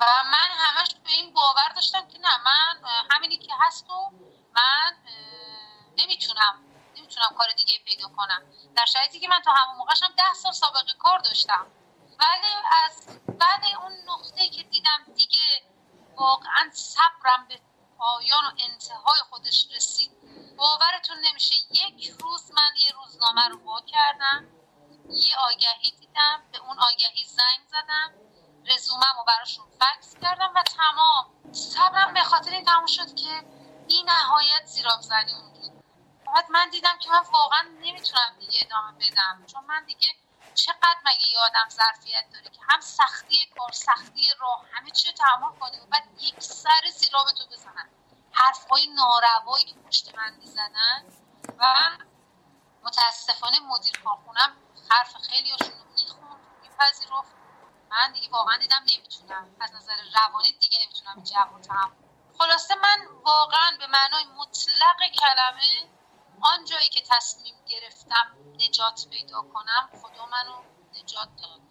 و من همش به این باور داشتم که نه من همینی که هست و من نمی‌تونم نمی‌تونم کار دیگه پیدا کنم. در شرایطی که من تا همون موقعش هم ده سال سابقه کار داشتم. ولی از بعد اون نقطه که دیدم دیگه واقعا صبرم به پایان و انتهای خودش رسید. باورتون نمیشه یک روز من یه روزنامه رو با کردم. یه آگهی دیدم به اون آگهی زنگ زدم رزومم رو براشون فکس کردم و تمام صبرم به خاطر این تموم شد که این نهایت زیراب زنی اون بود بعد من دیدم که من واقعا نمی‌تونم دیگه ادامه بدم چون من دیگه چقدر مگه یه آدم ظرفیت داره که هم سختی کار سختی راه همه چی تحمل کنی و بعد یک سر زیراب تو بزنن. حرفهای ناروایی که پشت من می‌زنن و متاسفانه مدیر کارخونم حرف خیلی رو می‌خوند میپذیرفت. من دیگه واقعا دیدم نمی‌تونم. از نظر روانی دیگه نمی‌تونم جواب تحمل خلاصه من واقعا به معنای مطلق کلمه آن جایی که تصمیم گرفتم نجات پیدا کنم خدا منو نجات داد.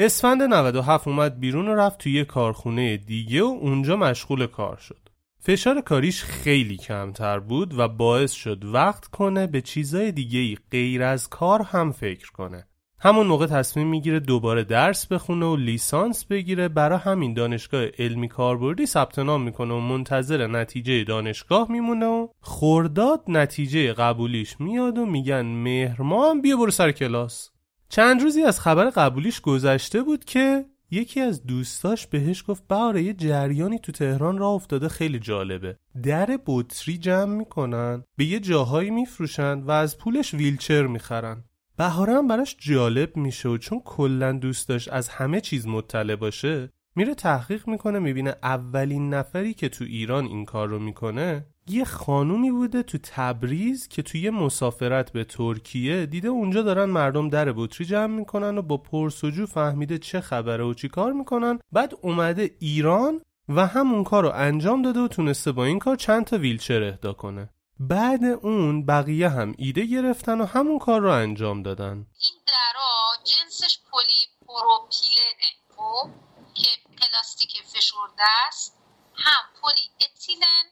اسفند 97 اومد بیرون و رفت توی یه کارخونه دیگه و اونجا مشغول کار شد. فشار کاریش خیلی کمتر بود و باعث شد وقت کنه به چیزای دیگه ای غیر از کار هم فکر کنه. همون موقع تصمیم می‌گیره دوباره درس بخونه و لیسانس بگیره برای همین دانشگاه علمی کاربردی ثبت نام می‌کنه و منتظر نتیجه دانشگاه میمونه و خورداد نتیجه قبولیش میاد و میگن مهر هم بیا برو سر کلاس چند روزی از خبر قبولیش گذشته بود که یکی از دوستاش بهش گفت بهاره یه جریانی تو تهران را افتاده خیلی جالبه. در بطری جمع می‌کنن به یه جاهایی میفروشن و از پولش ویلچر می‌خرن. بهاره هم براش جالب میشه و چون کلا دوست داشت از همه چیز مطلع باشه میره تحقیق می‌کنه می‌بینه اولین نفری که تو ایران این کار رو می‌کنه یه خانومی بوده تو تبریز که توی مسافرت به ترکیه دیده اونجا دارن مردم در بطری جمع می‌کنن و با پرسجو فهمیده چه خبره و چی کار می‌کنن. بعد اومده ایران و همون کار رو انجام داده و تونسته با این کار چند تا ویلچر اهدا کنه. بعد اون بقیه هم ایده گرفتن و همون کار رو انجام دادن. این درا جنسش پلی پروپیلنه خب؟ که پلاستیک فشرده است. هم پلی اتیلن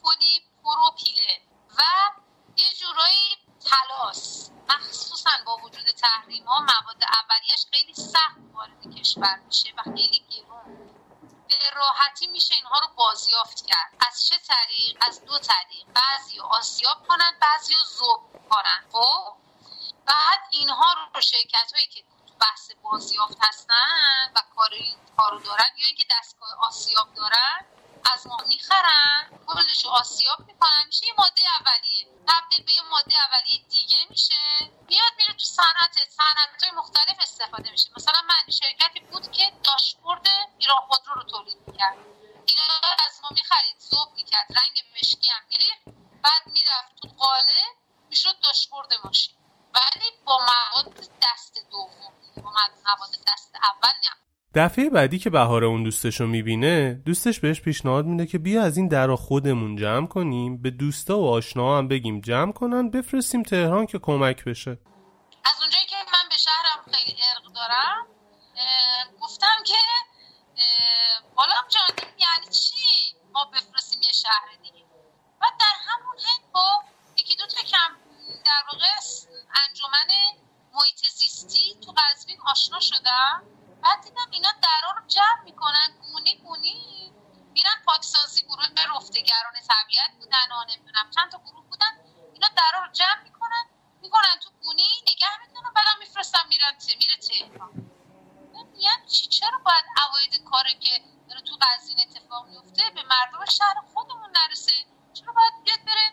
هم پلی پروپیلن و یه جورایی تلاس مخصوصا با وجود تحریم ها مواد اولیش خیلی سخت وارد کشور میشه و خیلی گرون. به راحتی میشه اینها رو بازیافت کرد. از چه طریق؟ از دو طریق. بعضی آسیاب کنن بعضی زوب کنن. خب؟ بعد اینها رو شرکت هایی که بحث بازیافت هستن و کاری کارو دارن یا اینکه دستگاه آسیاب دارن از ما می‌خرن. آسیاب می‌کنن. میشه یه ماده اولیه. تبدیل به یه ماده اولیه دیگه میشه. میاد میره تو صنعت. صنعت مختلف استفاده میشه. مثلا من شرکتی بود که داشبورد ایران خودرو رو تولید می‌کرد اینا از ما می‌خرید زوب می‌کرد رنگ مشکی هم میریخت بعد می‌رفت تو قاله می‌شد داشبورد ماشین ولی با مواد دست دوم با مواد دست اول نه دفعه بعدی که بهار اون دوستش رو می‌بینه دوستش بهش پیشنهاد میده که بیا از این درا خودمون جمع کنیم به دوستا و آشنا هم بگیم جمع کنن بفرستیم تهران که کمک بشه. از اونجایی که من به شهرم خیلی ارق دارم گفتم که غلام جان یعنی چی؟ ما بفرستیم یه شهر دیگه. و در همون حد با یکی دو تا کم در واقع انجمن محیط زیستی تو قزوین آشنا شدم. بعد دیدم اینا درا رو جمع می‌کنن گونی گونی میرن پاکسازی گروه رفتگران طبیعت بودن و نمی‌دونم چند تا گروه بودن اینا درا رو جمع می‌کنن می‌کنن تو گونی نگه می‌دونن بعدم میفرستن میرن ته میره تهران. چی چرا باید عواید کاری که داره تو قزوین اتفاق میفته به مردم شهر خودمون نرسه؟ چرا باید بیاد بره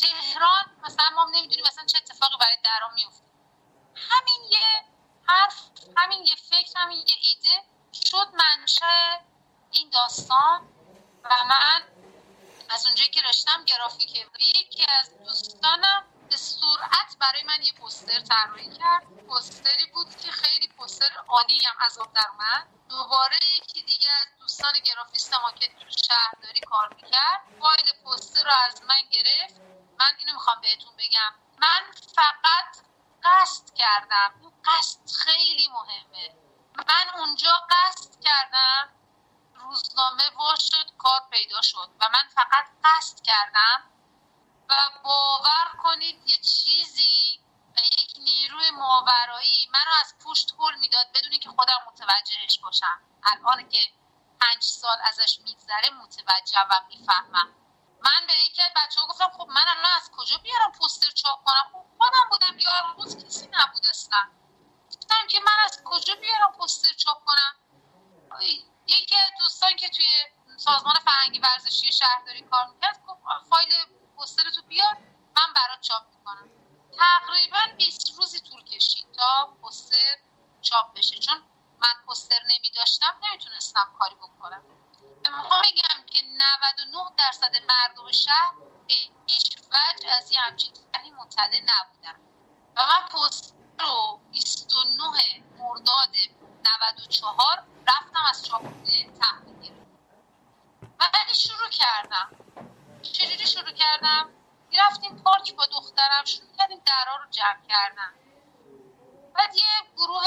تهران؟ مثلا ما نمی‌دونیم مثلا چه اتفاقی برای درام میفته همین یه حرف همین یه فکر همین یه ایده. شد منشه این داستان. و من از اونجایی که رشتم گرافیکه یکی از دوستانم به سرعت برای من یه پوستر طراحی کرد. پوستری بود که خیلی پوستر عالی هم از آب در اومد. دوباره یکی دیگه از دوستان گرافیست ما که تو شهرداری کار می‌کرد فایل پوستر رو از من گرفت. من اینو می‌خوام بهتون بگم. من فقط قصد کردم. این قصد خیلی مهمه. من اونجا قصد کردم. روزنامه وا شد کار پیدا شد. و من فقط قصد کردم و باور کنید یه چیزی و یک نیروی ماورایی منو از پشت هل می‌داد بدونی که خودم متوجهش باشم. الان که پنج سال ازش میگذره متوجه و می‌فهمم. من به یکی از بچه ها گفتم خب من الان از کجا بیارم پوستر چاپ کنم؟ خب خودم بودم یار روز کسی نبود اصلا. گفتم که من از کجا بیارم پوستر چاپ کنم؟ یکی از دوستان که توی سازمان فرهنگی ورزشی شهرداری کار می‌کرد گفت فایل پوستر تو بیار من برات چاپ می‌کنم. تقریبا 20 روزی طول کشید تا پوستر چاپ بشه. چون من پوستر نمی داشتم نمی‌تونستم کاری بکنم. می‌خوام بگم که 99 درصد مردم شهر هیچ وجه از یه همچین مطلع نبودن. و من پوستر رو 29 مرداد 94 رفتم از چاپخونه تحویل گرفتم. ولی شروع کردم. چجوری شروع کردم؟ می‌رفتیم پارک با دخترم شروع کردیم درها رو جمع کردن. بعد یه گروه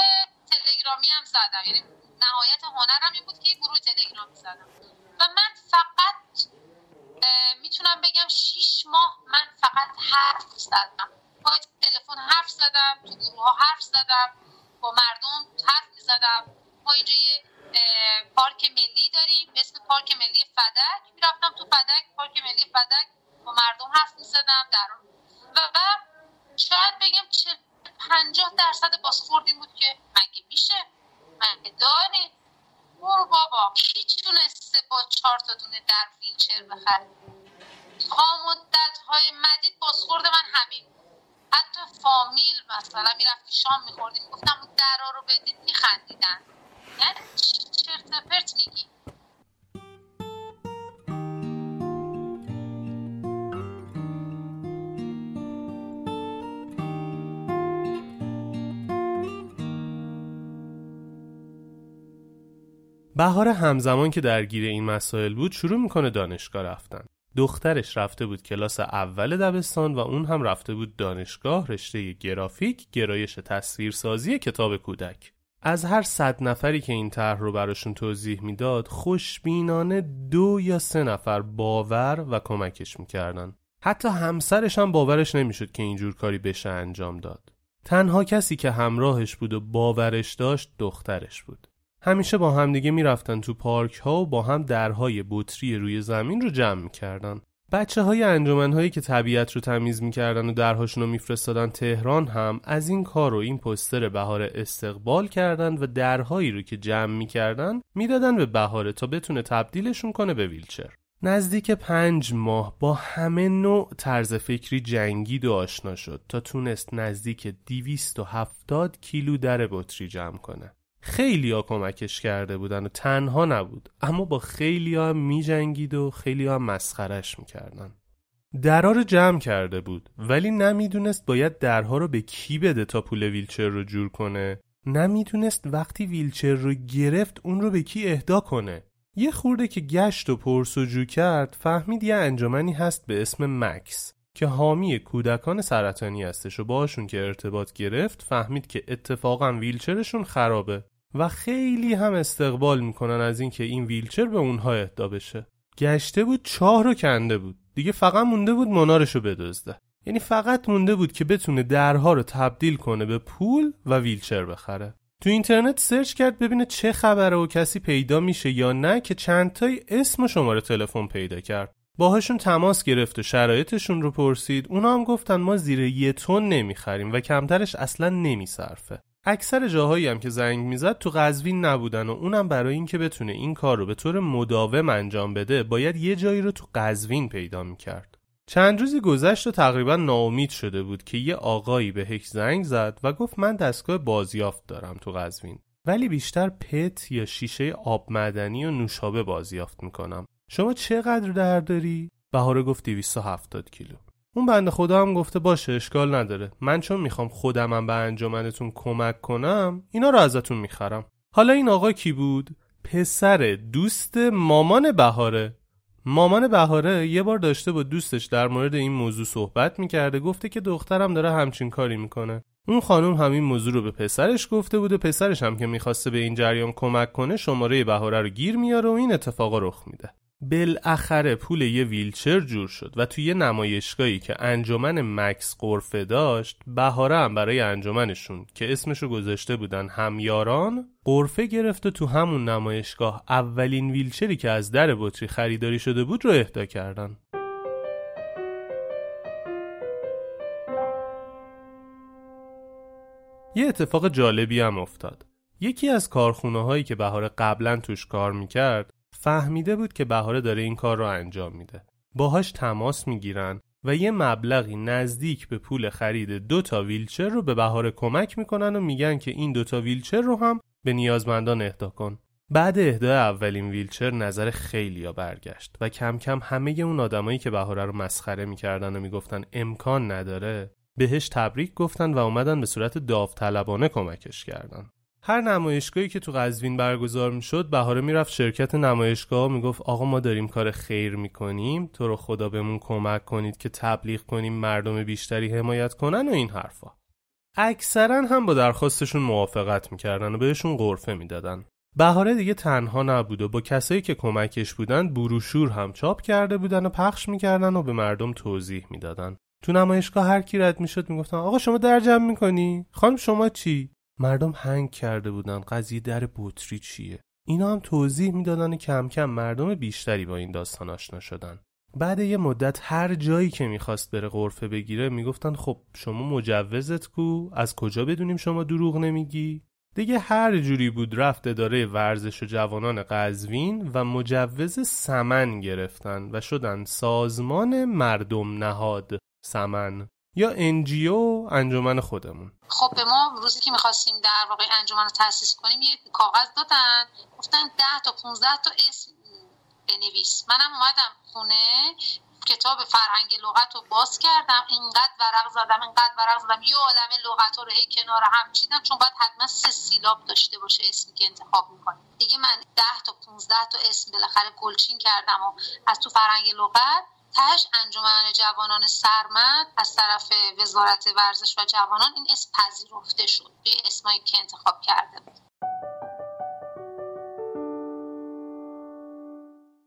تلگرامی هم زدم. یعنی نهایت هنرم این بود که یه گروه تلگرامی زدم. و من فقط می‌تونم بگم شیش ماه من فقط حرف زدم. با تلفن حرف زدم تو گروه ها حرف زدم با مردم حرف زدم ما اینجا یه پارک ملی داریم اسم پارک ملی فدک. می‌رفتم تو فدک پارک ملی فدک با مردم حرف می‌زدم در و شاید بگم چه پنجاه درصد بازخوردی بود که مگه میشه؟ مگه داری برو بابا کی تونسته با چهار تا دونه در ویلچر بخره؟ تا مدت های مدید بازخورد من همین. حتی فامیل مثلا می‌رفتی شام میخوردیم گفتم اون درا رو بدید میخندیدن. یعنی چرت پرت میگی. بهار همزمان که درگیر این مسائل بود شروع می‌کنه دانشگاه رفتن. دخترش رفته بود کلاس اول دبستان و اون هم رفته بود دانشگاه رشته گرافیک گرایش تصویرسازی کتاب کودک. از هر صد نفری که این طرح رو براشون توضیح می‌داد خوشبینانه دو یا سه نفر باور و کمکش می‌کردن. حتی همسرش هم باورش نمی‌شد که اینجور کاری بشه انجام داد. تنها کسی که همراهش بود و باورش داشت دخترش بود. همیشه با همدیگه می‌رفتن تو پارک ها و با هم درهای بطری روی زمین رو جمع می‌کردن. بچه های انجمن هایی که طبیعت رو تمیز می‌کردن و درهاشون رو میفرستادن تهران هم از این کار و این پستر بهار استقبال کردن و درهایی رو که جمع می‌کردن می‌دادن به بهاره تا بتونه تبدیلشون کنه به ویلچر. نزدیک پنج ماه با همه نوع طرز فکری جنگید و آشنا شد تا تونست نزدیک هفتاد کیلو در بطری جمع کنه. خیلی ها کمکش کرده بودن و تنها نبود. اما با خیلی ها می جنگید و خیلی ها مسخرش می‌کردن. درها رو جمع کرده بود. ولی نمی‌دونست باید درها رو به کی بده تا پول ویلچر رو جور کنه. نمی‌دونست وقتی ویلچر رو گرفت اون رو به کی اهدا کنه. یه خورده که گشت و پرسجو کرد فهمید یه انجمنی هست به اسم مکس. که حامی کودکان سرطانی هستش و باشون که ارتباط گرفت فهمید که اتفاقا ویلچرشون خرابه و خیلی هم استقبال می‌کنن از اینکه این ویلچر به اونها اهدا بشه. گشته بود چاه رو کنده بود. دیگه فقط مونده بود منارش رو بدزده. یعنی فقط مونده بود که بتونه درها رو تبدیل کنه به پول و ویلچر بخره. تو اینترنت سرچ کرد ببینه چه خبره و کسی پیدا میشه یا نه که چند تای اسم و شماره تلفن پیدا کرد. باهاشون تماس گرفت و شرایطشون رو پرسید. اونا هم گفتن ما زیر یه تن نمی‌خریم و کمترش اصلا نمیصرفه. اکثر جاهایی هم که زنگ می‌زد تو قزوین نبودن و اونم برای اینکه بتونه این کار رو به طور مداوم انجام بده باید یه جایی رو تو قزوین پیدا می‌کرد. چند روزی گذشت و تقریبا ناامید شده بود که یه آقایی به هک زنگ زد و گفت من دستگاه بازیافت دارم تو قزوین. ولی بیشتر پت یا شیشه آب معدنی و نوشابه بازیافت می‌کنم. شما چقدر در داری؟ بهاره گفت 270 کیلو. اون بنده خدا هم گفته باشه اشکال نداره. من چون می‌خوام خودمم به انجمنتون کمک کنم اینا رو ازتون می‌خرم. حالا این آقا کی بود؟ پسر دوست مامان بهاره. مامان بهاره یه بار داشته با دوستش در مورد این موضوع صحبت می‌کرده گفته که دخترم داره همچین کاری می‌کنه. اون خانم همین موضوع رو به پسرش گفته بوده پسرش هم که می‌خواسته به این جریان کمک کنه شماره بهاره رو گیر میاره و این اتفاق رخ میده. بالاخره پول یه ویلچر جور شد و توی یه نمایشگاهی که انجمن مکس قرفه داشت بهاره هم برای انجمنشون که اسمشو گذاشته بودن همیاران قرفه گرفت و تو همون نمایشگاه اولین ویلچری که از در بطری خریداری شده بود رو اهدا کردن. یه اتفاق جالبی هم افتاد. یکی از کارخونه هایی که بهاره قبلا توش کار می‌کرد فهمیده بود که بهاره داره این کار رو انجام میده. باهاش تماس می‌گیرن و یه مبلغی نزدیک به پول خرید دو تا ویلچر رو به بهاره کمک می‌کنن و میگن که این دو تا ویلچر رو هم به نیازمندان اهدا کن. بعد اهدای اولین ویلچر نظر خیلیا برگشت و کم کم همه اون آدمایی که بهاره رو مسخره می‌کردن و می‌گفتن امکان نداره بهش تبریک گفتن و اومدن به صورت داوطلبانه کمکش کردن. هر نمایشگاهی که تو قزوین برگزار می‌شد بهاره می‌رفت شرکت نمایشگاه می‌گفت آقا ما داریم کار خیر می‌کنیم تو رو خدا بهمون کمک کنید که تبلیغ کنیم مردم بیشتری حمایت کنن و این حرفا. اکثرا هم با درخواستشون موافقت می‌کردن و بهشون غرفه می‌دادن. بهاره دیگه تنها نبود و با کسایی که کمکش بودن بروشور هم چاپ کرده بودن و پخش می‌کردن و به مردم توضیح می‌دادن. تو نمایشگاه هر کی رد می‌شد می‌گفتن آقا شما در جمع می‌کنی؟ خانم شما چی؟ مردم هنگ کرده بودن. قضیه در بطری چیه؟ اینا هم توضیح می‌دادن کم کم مردم بیشتری با این داستان آشنا شدن. بعد یه مدت هر جایی که می‌خواست بره غرفه بگیره می‌گفتن خب شما مجوزت کو؟ از کجا بدونیم شما دروغ نمیگی؟ دیگه هر جوری بود رفت اداره ورزش و جوانان قزوین و مجوز سمن گرفتن و شدن سازمان مردم نهاد. سمن. یا انجیو انجمن خودمون. خب به ما روزی که می‌خواستیم در واقع انجمن رو تاسیس کنیم یه کاغذ دادن گفتن ده تا 15 تا اسم بنویس. منم اومدم خونه کتاب فرهنگ لغت رو باز کردم اینقدر ورق زدم اینقدر ورق زدم. یه عالم لغت رو هی کنار هم چیدم چون باید حتما سه سیلاب داشته باشه اسمی که انتخاب می‌کنه دیگه من ده تا 15 تا اسم بالاخره گلچین کردم و از تو فرهنگ لغت تهش انجمن جوانان سرمد از طرف وزارت ورزش و جوانان این اسم پذیرفته شد. به اسمایی که انتخاب کرده بود.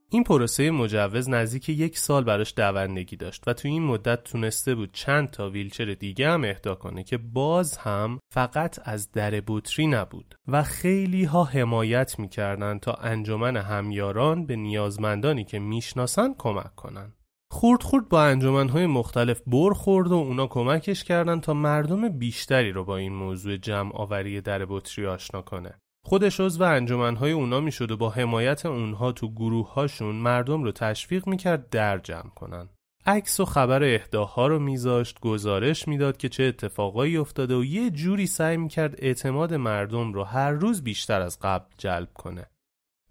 این پروسه مجوز نزدیک یک سال براش دوندگی داشت و تو این مدت تونسته بود چند تا ویلچر دیگه هم اهدا کنه که باز هم فقط از در بطری نبود و خیلی ها حمایت می‌کردن تا انجمن همیاران به نیازمندانی که می‌شناسن کمک کنن. خورد خورد با انجمنهای مختلف بر خورد و اونا کمکش کردن تا مردم بیشتری رو با این موضوع جمع آوری در بطری آشنا کنه. خودش عضو انجمنهای اونا می‌شد و با حمایت اونها تو گروههاشون مردم رو تشویق می‌کرد در جمع کنن. عکس و خبر اهداها رو میذاشت گزارش می‌داد که چه اتفاقایی افتاده و یه جوری سعی می‌کرد اعتماد مردم رو هر روز بیشتر از قبل جلب کنه.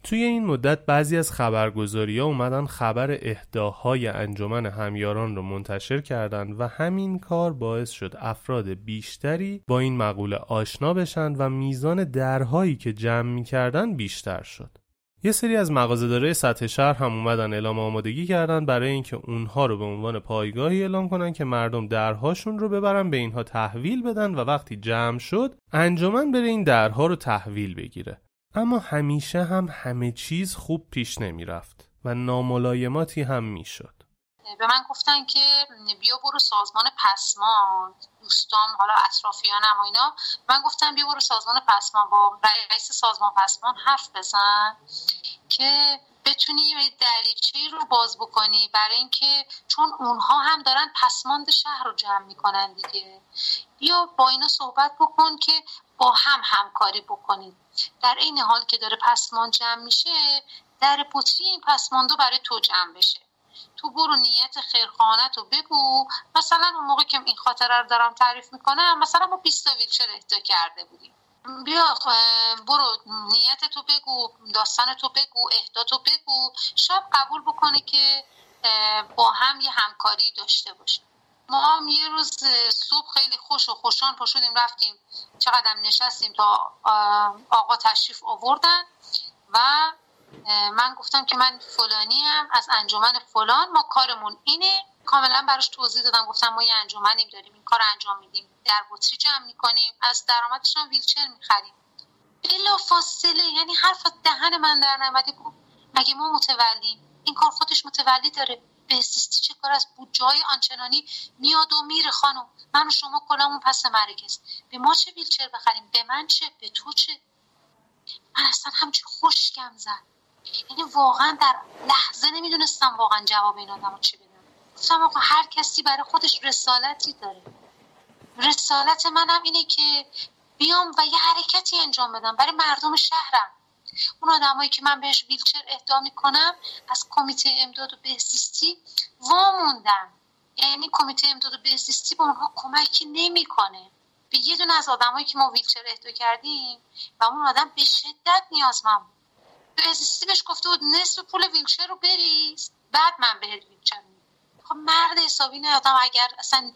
توی این مدت بعضی از خبرگزاری ها اومدن خبر اهداهای انجمن همیاران رو منتشر کردند و همین کار باعث شد افراد بیشتری با این مقوله آشنا بشن و میزان درهایی که جمع می‌کردن بیشتر شد. یه سری از مغازه‌دارای سطح شهر هم اومدن اعلام آمادگی کردن برای اینکه اونها رو به عنوان پایگاهی اعلام کنن که مردم درهاشون رو ببرن به اینها تحویل بدن و وقتی جمع شد انجمن بره این درها رو تحویل بگیره. اما همیشه هم همه چیز خوب پیش نمی رفت و ناملایماتی هم می شد. به من گفتن که بیا برو سازمان پسمان دوستان حالا اطرافیانم و اینا. من گفتم بیا برو سازمان پسمان با رئیس سازمان پسمان حرف بزن که بتونی یه دریچه رو باز بکنی برای اینکه چون اونها هم دارن پسماند شهر رو جمع می‌کنن دیگه. بیا با اینا صحبت بکن که با هم همکاری بکنید در این حال که داره پسماند جمع میشه در بطری این پسماندو برای تو جمع بشه. تو برو نیت خیرخانت رو بگو. مثلا اون موقع که این خاطره رو دارم تعریف می‌کنم مثلا ما 20 ویلچر اهدا کرده بودیم. بیا برو نیت تو بگو داستان تو بگو اهدا تو بگو. شاید قبول بکنه که با هم یه همکاری داشته باشه ما هم یه روز صبح خیلی خوش و خوشان پا شدیم رفتیم چقدر نشستیم تا آقا تشریف آوردن و من گفتم که من فلانی هم از انجمن فلان ما کارمون اینه. کاملا براش توضیح دادم گفتم ما یه انجمنیم داریم این کار انجام میدیم. در بطری جمع می‌کنیم از درآمدش هم ویلچر می‌خریم. بلا فاصله یعنی حرف دهن من در نمده گفت مگه ما متولیم این کار خودش متولی داره. بهزیستی چه کار از بود جای آنچنانی میاد و میره خانم. من و شما کلامون پس مرکز. به ما چه ویلچر بخریم؟ به من چه؟ به تو چه؟ من اصلا همچی خوشگم زد. یعنی واقعا در لحظه نمی‌دونستم واقعا جواب این آدم چی بدم. گفتم آقا هر کسی برای خودش رسالتی داره. رسالت منم اینه که بیام و یه حرکتی انجام بدم برای مردم شهرم. اون آدمایی که من بهش ویلچر اهدا می‌کنم از کمیته امداد و بهزیستی واموندن یعنی کمیته امداد و بهزیستی به اونها کمکی نمی‌کنه. به یه دونه از آدمایی که ما ویلچر اهدا کردیم و اون آدم به شدت نیازمند بود. بهزیستی بهش گفته بود نصف پول ویلچر رو بریز بعد من بهت ویلچر خب مرد حسابی نه آدم اگر اصلا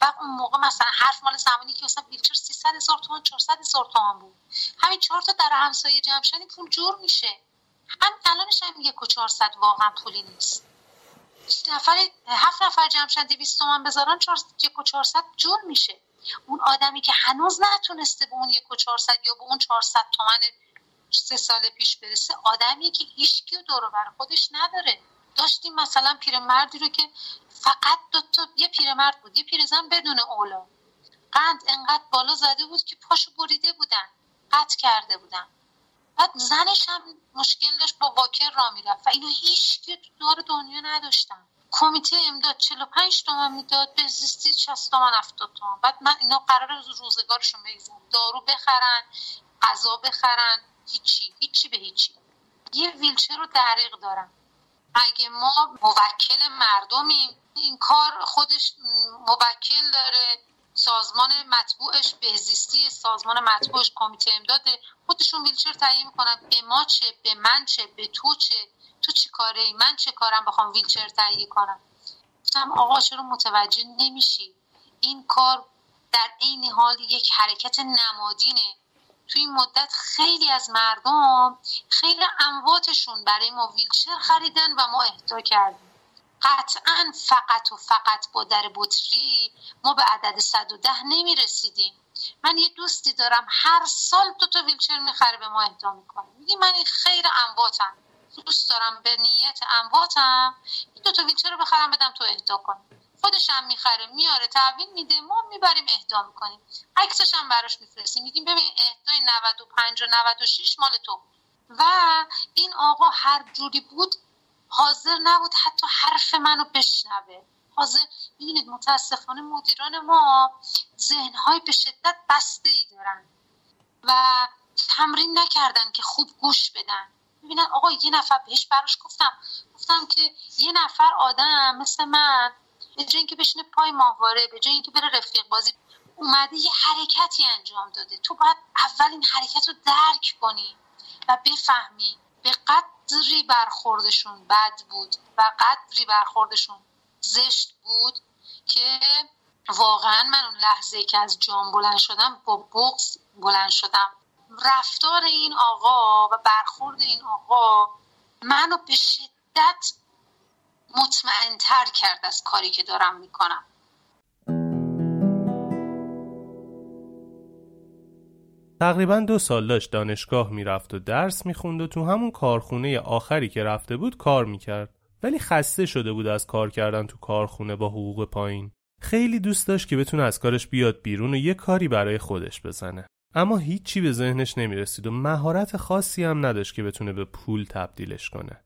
و اون موقع مثلا حرف مال زمانی که مثلا ویلچر 300 هزار تومان 400 هزار تومان بود. همین چهار تا در همسایه جمع شدن پول جور میشه. هم الانش هم یک و 400 واقعا پولی نیست. نفر هفت نفر جمع شدن 200 تومان بذارن یک و 400 جور میشه. اون آدمی که هنوز نتونسته به اون یک و 400 یا به اون 400 تومن سه سال پیش برسه آدمی که هیچکی دور بر خودش نداره. داشتیم مثلا پیرمردی رو که فقط دو تا یه پیرمرد بود. یه پیرزن بدون اولا. قند انقدر بالا زده بود که پاشو بریده بودن. قطع کرده بودن. بعد زنش هم مشکل داشت با واکر را می‌رفت. و اینو هیچ که دار دنیا نداشتن. کمیته امداد 45 تومن می‌داد به زیستی 60 تومن 70 تومن بعد من اینا قرار روزگارشون بگذارم دارو بخرن غذا بخرن. هیچی. هیچی به هیچی. یه ویلچر رو دریق دارم. اگه ما موکل مردمیم این کار خودش موکل داره سازمان مطبوعش بهزیستی سازمان مطبوعش کمیته امداد خودشون ویلچر تهیه می‌کنن. به ما چه؟ به من چه؟ به تو چه؟ تو چی کاره ای؟ من چه کارم بخوام ویلچر تهیه کنم؟ گفتم آقا چرا متوجه نمیشی؟ این کار در عین حال یک حرکت نمادینه. تو این مدت خیلی از مردم خیلی امواتشون برای ما ویلچر خریدن و ما اهدا کردیم. قطعا فقط و فقط با در بطری ما به عدد 110 نمی رسیدیم من یه دوستی دارم هر سال دو تا ویلچر می‌خره به ما اهدا می‌کنه. میگه من این خیر امواتم. دوست دارم به نیت امواتم. دو تا ویلچر رو بخرم بدم تو اهدا کنم. خودش هم می‌خره میاره تحویل میده ما می‌بریم اهدا می‌کنیم. عکسش هم براش میفرستیم میگیم ببین اهدای 95 و 96 مال تو. و این آقا هر جوری بود حاضر نبود حتی حرف منو بشنوه. حاضر می‌بینید متاسفانه مدیران ما ذهنهای به شدت بسته ای دارن و تمرین نکردن که خوب گوش بدن. ببینن آقا یه نفر بهش براش گفتم. گفتم که یه نفر آدم مثل من به جای اینکه بشینه پای ماهواره به جای اینکه بره رفیق بازی اومده یه حرکتی انجام داده. تو باید اول این حرکت رو درک کنی و بفهمی به قدری برخوردشون بد بود و قدری برخوردشون زشت بود که واقعا من اون لحظه که از جام بلند شدم با بغز بلند شدم. رفتار این آقا و برخورد این آقا منو به شدت مطمئنتر کرد از کاری که دارم می‌کنم. تقریبا دو سال داشت دانشگاه می‌رفت و درس می‌خوند و تو همون کارخونه آخری که رفته بود کار می‌کرد. ولی خسته شده بود از کار کردن تو کارخونه با حقوق پایین. خیلی دوست داشت که بتونه از کارش بیاد بیرون و یه کاری برای خودش بزنه. اما هیچی به ذهنش نمی‌رسید و مهارت خاصی هم نداشت که بتونه به پول تبدیلش کنه.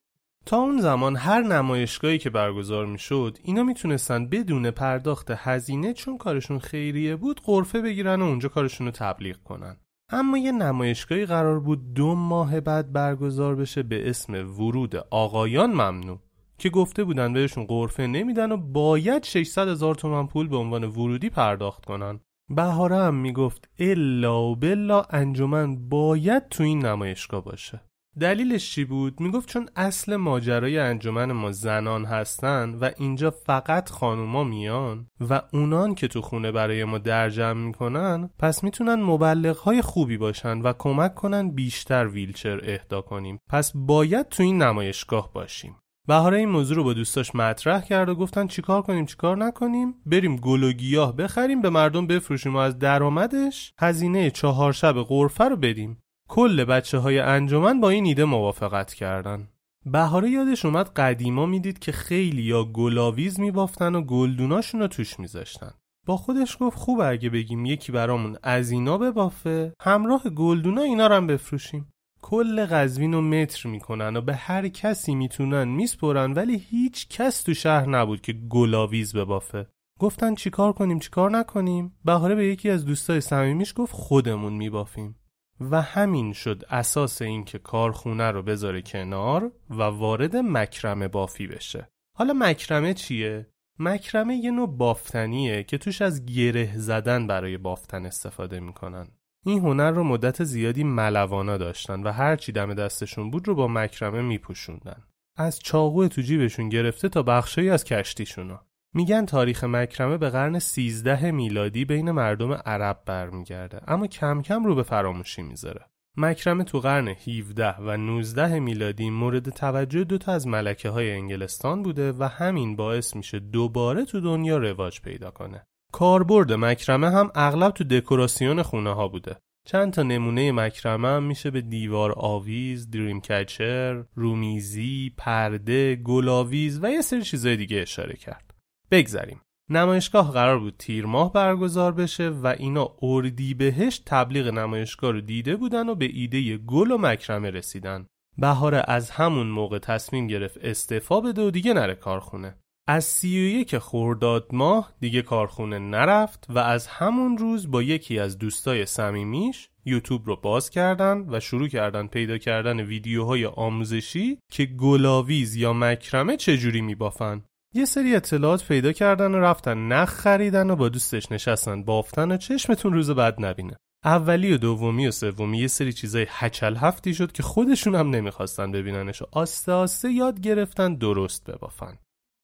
تا اون زمان هر نمایشگاهی که برگزار می‌شد اینا می‌تونستن بدون پرداخت هزینه چون کارشون خیریه بود قرفه بگیرن و اونجا کارشون رو تبلیغ کنن. اما یه نمایشگاهی قرار بود دو ماه بعد برگزار بشه به اسم ورود آقایان ممنوع که گفته بودن بهشون قرفه نمیدن و باید 600 هزار تومن پول به عنوان ورودی پرداخت کنن. بهاره هم می‌گفت الا و بلا انجمن باید تو این نمایشگاه باشه. دلیلش چی بود؟ می‌گفت چون اصل ماجرای انجمن ما زنان هستن و اینجا فقط خانوما میان و اونان که تو خونه برای ما در جمع می‌کنن پس می‌تونن مبلغ های خوبی باشن و کمک کنن بیشتر ویلچر اهدا کنیم. پس باید تو این نمایشگاه باشیم. بهاره این موضوع رو با دوستاش مطرح کرد و گفتن چیکار کنیم چیکار نکنیم؟ بریم گل و گیاه بخریم به مردم بفروشیم و از درآمدش هزینه چهار شب غرفه رو بدیم. کل بچه های انجمن با این ایده موافقت کردن. بهاره یادش اومد قدیما می‌دید که خیلی یا گلاویز میبافتن و گلدوناشون رو توش میذاشتن. با خودش گفت خوب اگه بگیم یکی برامون از اینا ببافه همراه گلدونا اینا رو هم بفروشیم. کل قزوین رو متر می‌کنن و به هر کسی می‌تونن میسپرن ولی هیچ کس تو شهر نبود که گلاویز ببافه. گفتن چیکار کنیم چیکار نکنیم؟ بهاره به یکی از دوستای صمیمیش گفت خودمون میبافیم. و همین شد اساس اینکه کارخونه رو بذاره کنار و وارد مکرمه بافی بشه. حالا مکرمه چیه؟ مکرمه یه نوع بافتنیه که توش از گره زدن برای بافتن استفاده می‌کنن. این هنر رو مدت زیادی ملوانا داشتن و هر چی دم دستشون بود رو با مکرمه میپوشوندن. از چاقو تو جیبشون گرفته تا بخشایی از کشتیشونا. میگن تاریخ مکرمه به قرن 13 میلادی بین مردم عرب برمیگرده. اما کم کم رو به فراموشی می‌ذاره. مکرمه تو قرن 17 و 19 میلادی مورد توجه دوتا از ملکه های انگلستان بوده و همین باعث میشه دوباره تو دنیا رواج پیدا کنه. کاربرد مکرمه هم اغلب تو دکوراسیون خونه ها بوده. چند تا نمونه مکرمه هم میشه به دیوار آویز، دریم کچر، رومیزی، پرده، گلاویز و یه سری چیزای دیگه اشاره کرد. بگذریم. نمایشگاه قرار بود تیر ماه برگزار بشه و اینا اردی بهش تبلیغ نمایشگاه رو دیده بودن و به ایده گل و مکرمه رسیدن. بهاره از همون موقع تصمیم گرفت استعفا بده و دیگه نره کارخونه. از سی و یک خورداد ماه دیگه کارخونه نرفت و از همون روز با یکی از دوستای صمیمیش یوتیوب رو باز کردن و شروع کردن پیدا کردن ویدیوهای آموزشی که گلاویز یا مکرمه چجوری میبافن یه سری اطلاعات پیدا کردن و رفتن نخ خریدن و با دوستش نشستن بافتن و چشمتون روز بعد نبینه اولی و دومی و سومی یه سری چیزای هچل هفتی شد که خودشون هم نمی‌خواستن ببیننش و آسته آسته یاد گرفتن درست ببافن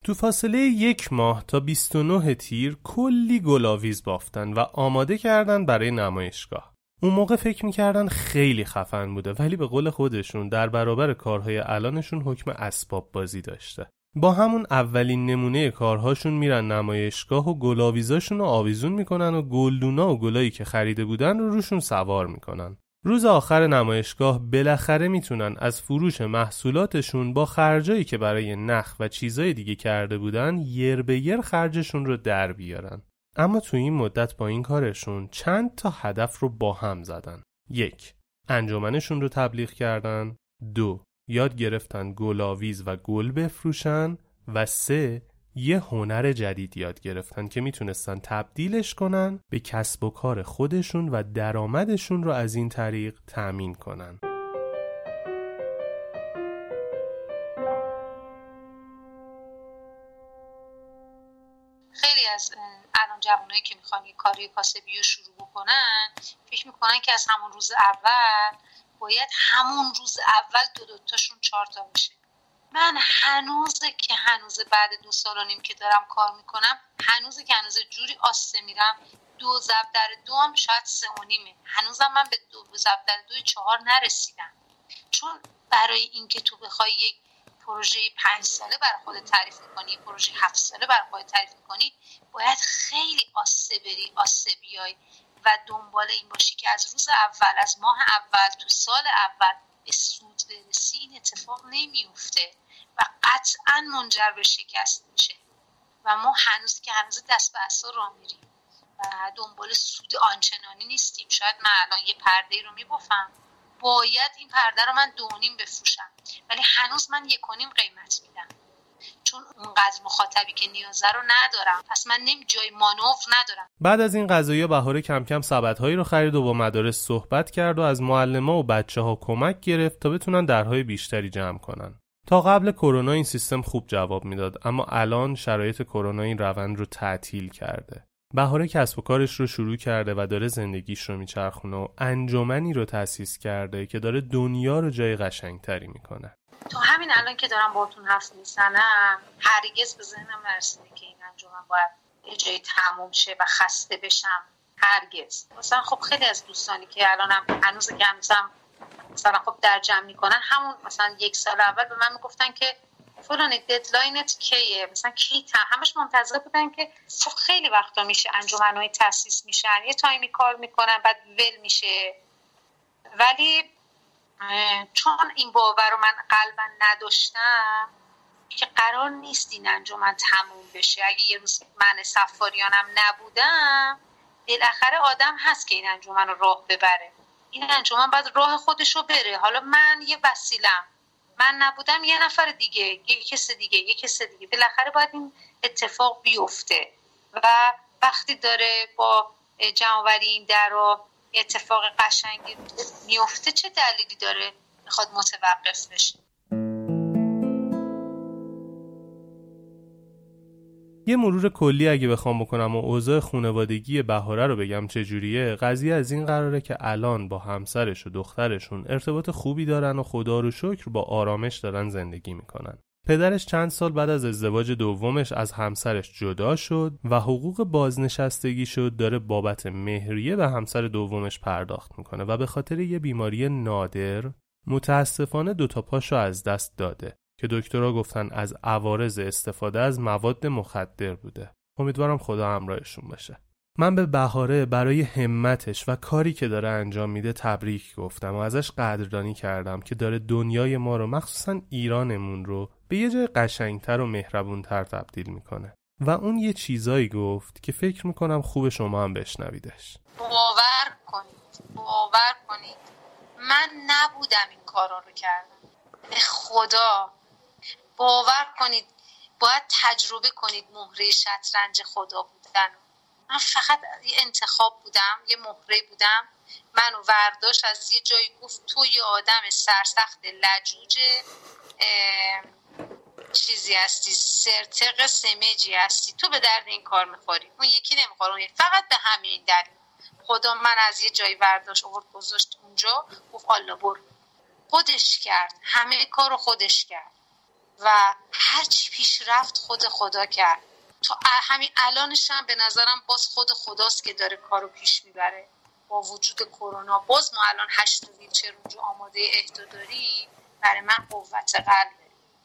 تو فاصله یک ماه تا 29 تیر کلی گلاویز بافتن و آماده کردن برای نمایشگاه. اون موقع فکر می‌کردن خیلی خفن بوده ولی به قول خودشون در برابر کارهای الانشون حکم اسباب بازی داشته. با همون اولین نمونه کارهاشون میرن نمایشگاه و گلاویزاشون رو آویزون می‌کنن و گلدونا و گلایی که خریده بودن رو روشون سوار می‌کنن. روز آخر نمایشگاه بالاخره می‌تونن از فروش محصولاتشون با خرجایی که برای نخ و چیزای دیگه کرده بودن یر به یر خرجشون رو در بیارن. اما تو این مدت با این کارشون چند تا هدف رو با هم زدن. یک، انجمنشون رو تبلیغ کردن. دو، یاد گرفتن گلاویز و گل بفروشن. و سه، یه هنر جدید یاد گرفتن که می‌تونستن تبدیلش کنن به کسب و کار خودشون و درآمدشون رو از این طریق تأمین کنن. خیلی از الان جوانایی که می‌خوان یه کاری کاسبی رو شروع بکنن فکر می‌کنن که از همون روز اول باید همون روز اول دو دوتاشون چهار تا بشه من هنوز که هنوز بعد دو سال و نیم که دارم کار می‌کنم هنوز که هنوز جوری آسته میرم. دو زب در دو هم شاید سه و نیمه. هنوزم من به دو زب در دوی چهار نرسیدم. چون برای اینکه تو بخوای یک پروژه پنج ساله بر خود تعریف می‌کنی پروژه هفت ساله بر خود تعریف می‌کنی باید خیلی آسته بری آسته بیای. و دنبال این باشی که از روز اول از ماه اول تو سال اول به سود برسی این اتفاق نمیفته و قطعا منجر به شکست میشه. و ما هنوز که هنوز دست به اصلا را میریم و دنبال سود آنچنانی نیستیم. شاید من الان یه پرده رو میبافم. باید این پرده رو من دونیم بفروشم. ولی هنوز من یک قیمت میدم. چون اونقدر مخاطبی که نیازه رو ندارم. پس من نمی جای مانور ندارم. بعد از این قضایی بهاره کم کم سبدهایی رو خرید و با مدارس صحبت کرد و از معلمه و بچه ها کمک گرفت تا بتونن درهای بیشتری جمع کنن. تا قبل کرونا این سیستم خوب جواب می‌داد اما الان شرایط کرونا این روند رو تعطیل کرده. بهاره کسب و کارش رو شروع کرده و داره زندگیش رو میچرخونه و انجمنی رو تأسیس کرده که داره دنیا رو جای قشنگتری می‌کنه. تو همین الان که دارم باهاتون حرف می‌زنم هرگز به ذهنم نرسیده که این انجمن باید یه جایی تموم شه و خسته بشم. هرگز. مثلا خب خیلی از دوستانی که الانم هنوز هنوزم مثلا خب در جمع می‌کنن همون مثلا یک سال اول به من می‌گفتن که فلان deadline ت کیه؟ مثلا کی تا؟ همش منتظر بودن که خب خیلی وقتا میشه انجمنهای تاسیس میشن یه time ی کار می‌کنن بعد ول میشه. ولی چون این باور رو من قلبا نداشتم که قرار نیست این انجمن تموم بشه. اگه یه روز من سفاریانم نبودم بالاخره آدم هست که این انجمن رو راه ببره. این انجمن باید راه خودش رو بره. حالا من یه وسیلم. من نبودم یه نفر دیگه یه کس دیگه یه کس دیگه. بالاخره باید این اتفاق بیفته. و وقتی داره با جمعوری این در رو اتفاق قشنگی میفته چه دلیلی داره می‌خواد متوقف بشه؟ یه مرور کلی اگه بخوام بکنم و اوضاع خونوادگی بهاره رو بگم چجوریه قضیه از این قراره که الان با همسرش و دخترشون ارتباط خوبی دارن و خدا رو شکر با آرامش دارن زندگی می‌کنن. پدرش چند سال بعد از ازدواج دومش از همسرش جدا شد و حقوق بازنشستگی شد داره بابت مهریه به همسر دومش پرداخت می‌کنه و به خاطر یه بیماری نادر متاسفانه دوتا پاشو از دست داده که دکترها گفتن از عوارض استفاده از مواد مخدر بوده. امیدوارم خدا همراهشون باشه. من به بهاره برای همتش و کاری که داره انجام میده تبریک گفتم و ازش قدردانی کردم که داره دنیای ما رو مخصوصا ایرانمون رو به یه جای قشنگتر و مهربونتر تبدیل می‌کنه. و اون یه چیزایی گفت که فکر می‌کنم خوب شما هم بشنویدش. باور کنید باور کنید. من نبودم این کارا رو کردم. به خدا. باور کنید. باید تجربه کنید مهره شطرنج خدا بودن. من فقط یه انتخاب بودم یه مهره بودم. منو ورداشت از یه جایی گفت تو یه آدم سرسخت لجوجه چیزی هستی؟ سرتق سمجی هستی؟ تو به درد این کار می‌خوری. اون یکی نمی‌خوره فقط به همین دلیل. خدا من از یه جایی برداشت آورد گذاشت اونجا گفت آلا برو. خودش کرد. همه کار رو خودش کرد. و هرچی پیش رفت خود خدا کرد. تا همین الانش هم به نظرم باز خود خداست که داره کارو پیش می‌بره. با وجود کرونا. باز ما الان هشت ویلچر اونجا آماده اهداداری برای من قوت قلبه.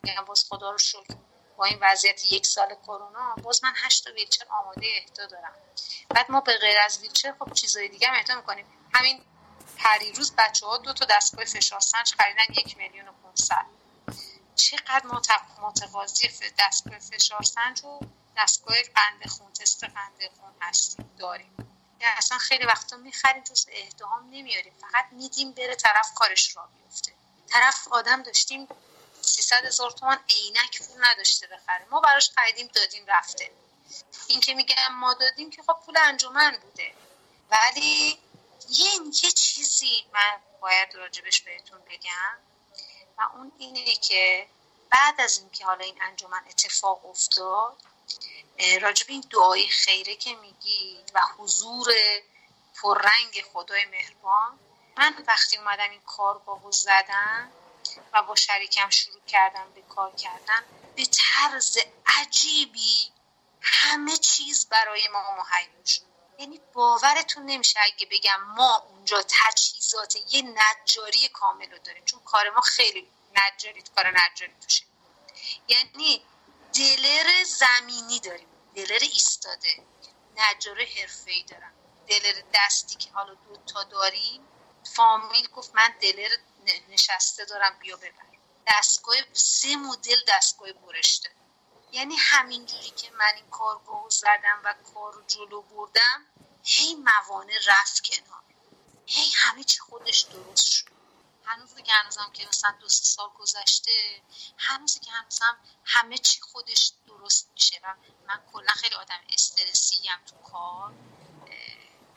یعنی باز خدا رو شکر. با این وضعیت یک سال کرونا باز من هشت ویلچر آماده اهدا دارم. بعد ما به غیر از ویلچر خب چیزای دیگه هم اهدا می‌کنیم. همین پریروز بچه ها دو تا دستگاه فشار سنج خریدن یک میلیون و 500 چقدر متقاضی دستگاه فشار سنج و دستگاه قند خون تست قند خون هستیم داریم. یعنی اصلا خیلی وقتا می‌خریم جز اهدام نمیاریم. فقط میدیم بره طرف کارش را بیفته. طرف آدم داشتیم 300 هزار تومان عینک پول نداشته بخره. ما براش خریدیم دادیم رفته. این که میگم ما دادیم که خب پول انجمن بوده. ولی یه یه چیزی من باید راجبش بهتون بگم و اون اینه که بعد از اینکه حالا این انجمن اتفاق افتاد راجب این دعای خیره که میگی و حضور پررنگ خدای مهربان من وقتی اومدم این کارگاهو زدم و با شریکم شروع کردم به کار کردن. به طرز عجیبی همه چیز برای ما مهیا شد. یعنی باورتون نمیشه اگه بگم ما اونجا تجهیزات یه نجاری کامل رو داریم. چون کار ما خیلی نجاری کار نجاری توشه. یعنی دلر زمینی داریم. دلر ایستاده. نجار حرفه ای دارم. دلر دستی که حالا دو تا داریم. فامیل گفت من دلر نشسته دارم بیا ببر دستگاه سه مدل دستگاه برشته. یعنی همینجوری که من این کارگاه زدم و کار رو جلو بردم هی موانع رفت کنار. هی همه چی خودش درست شد. هنوز که هنوزم که مثلا دو سال گذشته هنوز که هنوزم همه چی خودش درست میشه و من کلا خیلی آدم استرسی هم تو کار.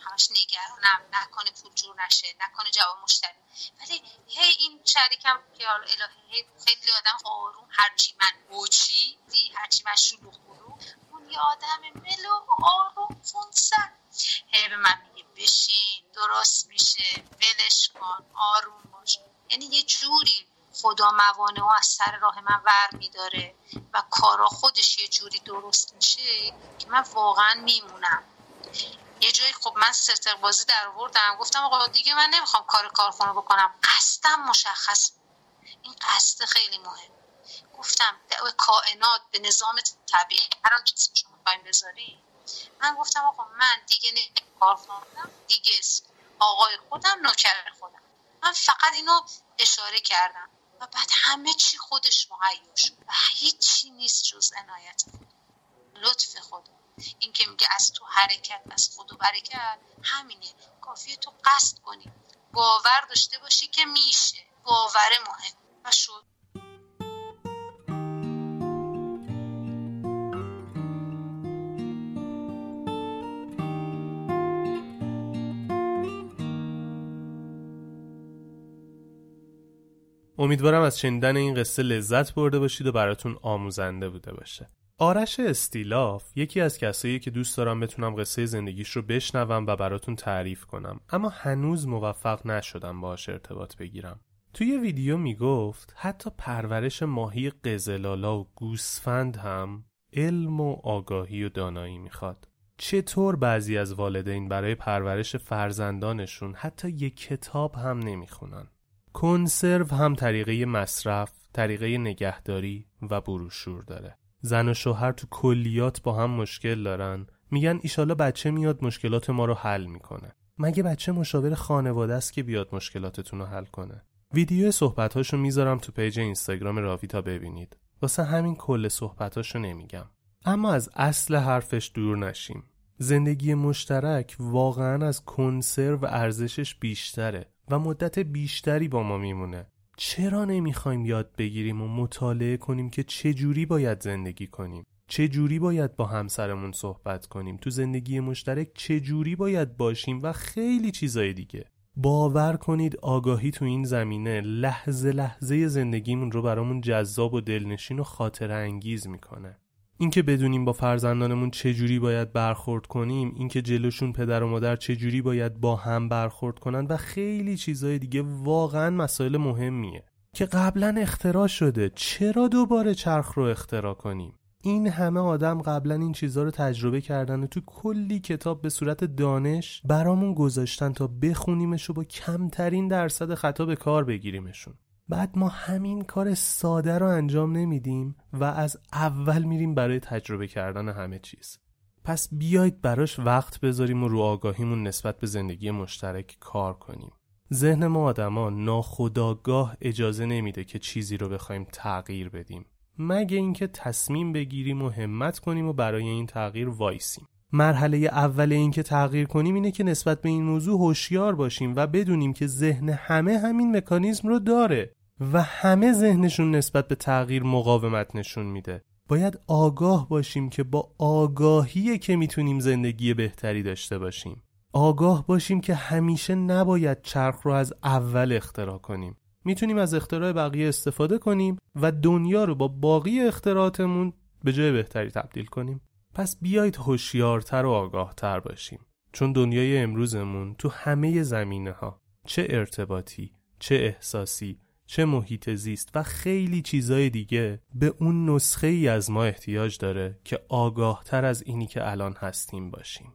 همش نگرانم. نکنه پول جور نشه نکنه جواب مشتری. ولی هی این شریکم که حالا الهی خیلی آدم آروم هرچی من اوچی دی هرچی من شلوغ اون یه آدم ملو آروم خونسن. هی به من میگه بشین درست میشه ولش کن آروم باش. یعنی یه جوری خدا موانع و از سر راه من ور میداره و کارا خودش یه جوری درست میشه که من واقعا میمونم. یه جایی خب من ستر بازی در آوردم گفتم آقا دیگه من نمی‌خوام کار کارخونه بکنم. قصدم مشخص این قصد خیلی مهم. گفتم کائنات به نظام طبیعی. هر آن چیزی شما بذاری. من گفتم آقا من دیگه نه کارخونه دیگه آقای خودم نوکر خودم. من فقط اینو اشاره کردم. و بعد همه چی خودش مهیا و هیچی نیست جز عنایت لطف خدا این که میگه از تو حرکت از خود و برکت همینه. کافیه تو قصد کنی. باور داشته باشی که میشه. باور مهم. و شد. امیدوارم از شنیدن این قصه لذت برده باشید و براتون آموزنده بوده باشه. آرش استیلاف یکی از کسایی که دوست دارم بتونم قصه زندگیش رو بشنوم و براتون تعریف کنم. اما هنوز موفق نشدم باهاش ارتباط بگیرم. توی ویدیو می‌گفت حتی پرورش ماهی قزلالا و گوسفند هم علم و آگاهی و دانایی می‌خواد. چطور بعضی از والدین برای پرورش فرزندانشون حتی یک کتاب هم نمی‌خونن؟ کنسرو هم طریقه مصرف، طریقه نگهداری و بروشور داره. زن و شوهر تو کلیات با هم مشکل دارن. میگن ایشالا بچه میاد مشکلات ما رو حل می‌کنه. مگه بچه مشاور خانواده است که بیاد مشکلاتتون رو حل کنه؟ ویدیو صحبتاشو می‌ذارم تو پیج اینستاگرام راوی تا ببینید. واسه همین کل صحبتاشو نمیگم. اما از اصل حرفش دور نشیم. زندگی مشترک واقعا از کنسرو ارزشش بیشتره و مدت بیشتری با ما میمونه. چرا نمی‌خوایم یاد بگیریم و مطالعه کنیم که چه جوری باید زندگی کنیم؟ چه جوری باید با همسرمون صحبت کنیم؟ تو زندگی مشترک چه جوری باید باشیم و خیلی چیزای دیگه. باور کنید آگاهی تو این زمینه لحظه لحظه زندگیمون رو برامون جذاب و دلنشین و خاطر انگیز می‌کنه. اینکه بدونیم با فرزندانمون چه جوری باید برخورد کنیم اینکه جلوشون پدر و مادر چه جوری باید با هم برخورد کنن و خیلی چیزای دیگه واقعا مسائل مهمیه که قبلا اختراع شده. چرا دوباره چرخ رو اختراع کنیم؟ این همه آدم قبلا این چیزها رو تجربه کردن و تو کلی کتاب به صورت دانش برامون گذاشتن تا بخونیمش و با کمترین درصد خطا به کار بگیریمشون. بعد ما همین کار ساده رو انجام نمیدیم و از اول میریم برای تجربه کردن همه چیز. پس بیایید براش وقت بذاریم و رو آگاهیمون نسبت به زندگی مشترک کار کنیم. ذهن ما آدما ناخداگاه اجازه نمیده که چیزی رو بخوایم تغییر بدیم. مگه اینکه تصمیم بگیریم و همت کنیم و برای این تغییر وایسیم. مرحله اول اینکه تغییر کنیم اینه که نسبت به این موضوع هوشیار باشیم و بدونیم که ذهن همه همین مکانیزم رو داره. و همه ذهنشون نسبت به تغییر مقاومت نشون میده. باید آگاه باشیم که با آگاهی که می‌تونیم زندگی بهتری داشته باشیم. آگاه باشیم که همیشه نباید چرخ رو از اول اختراع کنیم. می‌تونیم از اختراع بقیه استفاده کنیم و دنیا رو با باقی اختراعاتمون به جای بهتری تبدیل کنیم. پس بیایید هوشیارتر و آگاهتر باشیم. چون دنیای امروزمون تو همه زمینه ها چه ارتباطی چه احساسی چه محیط زیست و خیلی چیزای دیگه به اون نسخه ای از ما احتیاج داره که آگاه تر از اینی که الان هستیم باشیم.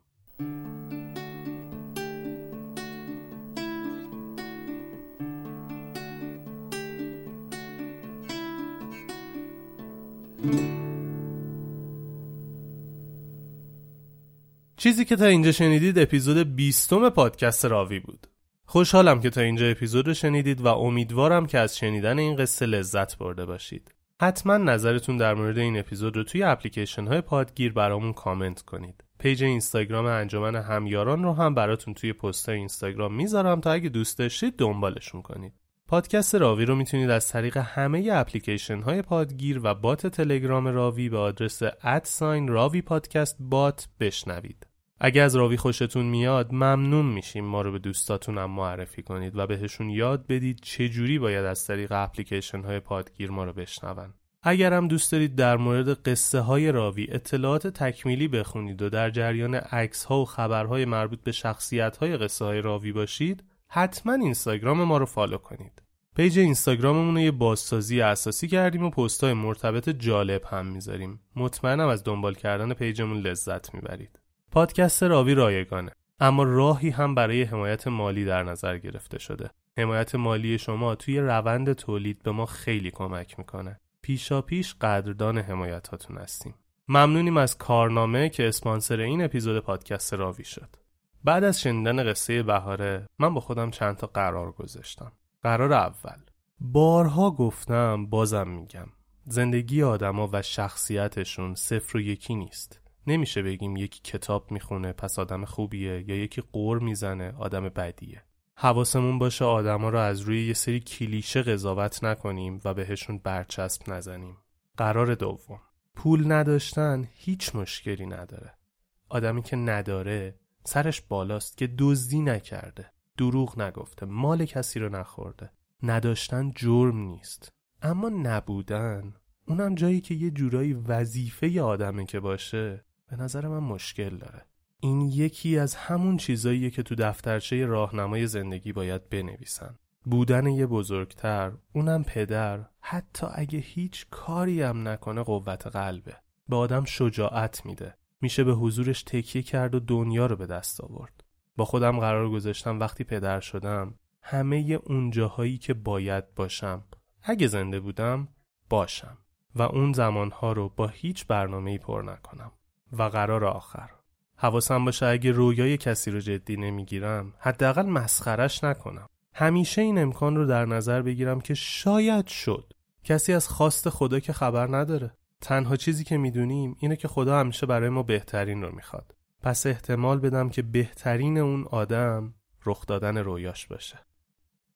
چیزی که تا اینجا شنیدید اپیزود بیستم پادکست راوی بود. خوشحالم که تا اینجا اپیزود رو شنیدید و امیدوارم که از شنیدن این قصه لذت برده باشید. حتما نظرتون در مورد این اپیزود رو توی اپلیکیشن های پادگیر برامون کامنت کنید. page اینستاگرام انجمن همیاران رو هم براتون توی پست اینستاگرام می‌ذارم تا اگه دوست داشتید دنبالشون کنید. پادکست راوی رو می‌تونید از طریق همه اپلیکیشن های پادگیر و bot تلگرام راوی به آدرس at sign راوی پادکست bot بشنوید. اگه از راوی خوشتون میاد ممنون میشیم ما رو به دوستاتون هم معرفی کنید و بهشون یاد بدید چجوری باید از طریق اپلیکیشن های پادگیر ما رو بشنون. اگر هم دوست دارید در مورد قصه های راوی اطلاعات تکمیلی بخونید و در جریان عکس ها و خبرهای مربوط به شخصیت های قصه های راوی باشید حتما اینستاگرام ما رو follow کنید. page اینستاگراممون رو یه بازسازی اساسی کردیم و پستای مرتبط جالب هم می‌ذاریم. مطمئنم از دنبال کردن page مون لذت می‌برید. پادکست راوی رایگانه اما راهی هم برای حمایت مالی در نظر گرفته شده. حمایت مالی شما توی روند تولید به ما خیلی کمک می‌کنه. پیشا پیش قدردان حمایتاتون هستیم. ممنونیم از کارنامه که اسپانسر این اپیزود پادکست راوی شد. بعد از شنیدن قصه بهاره من با خودم چند تا قرار گذاشتم. قرار اول بارها گفتم بازم میگم زندگی آدما و شخصیتشون صفر و یکی نیست نمیشه بگیم یکی کتاب می‌خونه پس آدم خوبیه یا یکی قور می‌زنه آدم بدیه. حواسمون باشه آدما رو از روی یه سری کلیشه قضاوت نکنیم و بهشون برچسب نزنیم. قرار دوم پول نداشتن هیچ مشکلی نداره. آدمی که نداره سرش بالاست که دزدی نکرده دروغ نگفته مال کسی رو نخورده. نداشتن جرم نیست. اما نبودن اونم جایی که یه جورایی وظیفه آدمه که باشه. به نظر من مشکل داره. این یکی از همون چیزاییه که تو دفترچه راهنمای زندگی باید بنویسن. بودن یه بزرگتر اونم پدر حتی اگه هیچ کاری هم نکنه قوت قلبه. به آدم شجاعت میده. میشه به حضورش تکیه کرد و دنیا رو به دست آورد. با خودم قرار گذاشتم وقتی پدر شدم همه اون جاهایی که باید باشم. اگه زنده بودم باشم. و اون زمانها رو با هیچ برنامه پر نکنم. و قرار آخر. حواسم باشه اگه رویای کسی رو جدی نمی‌گیرم حداقل مسخرش نکنم. همیشه این امکان رو در نظر بگیرم که شاید شد. کسی از خواست خدا که خبر نداره. تنها چیزی که می‌دونیم اینه که خدا همیشه برای ما بهترین رو می‌خواد. پس احتمال بدم که بهترین اون آدم رخ دادن رویاش باشه.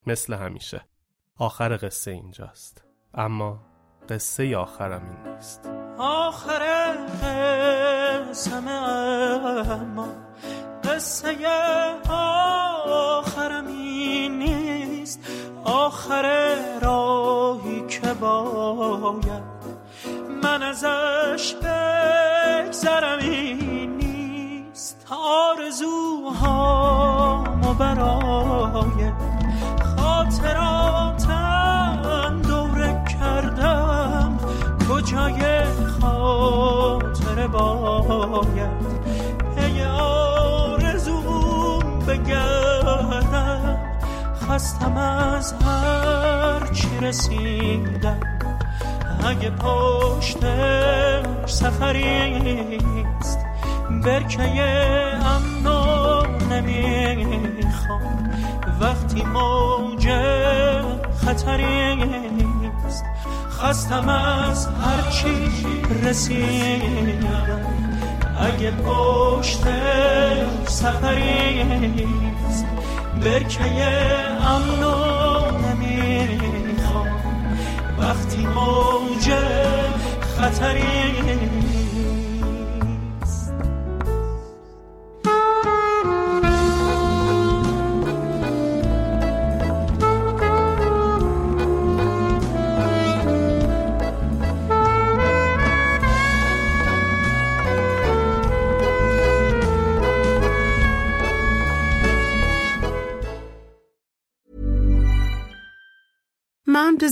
مثل همیشه. آخر قصه اینجاست. اما قصه آخرم این نیست. آخر قصه اما قصه آخرم این نیست. آخر راهی که باید من ازش بگذرم این نیست. آرزوهامو برای خاطراتم دوره کردم. کجای خاطر باید پی آرزوم بگردم. خستم از هر چی رسیدم. اگه پشت سفریست برکه امنو نمی‌خوام. وقتی موج خطریست خستم از هرچی رسیدم. اگه پشت سفریست برکه امنو نمی‌خوام. وقتی موج خطریست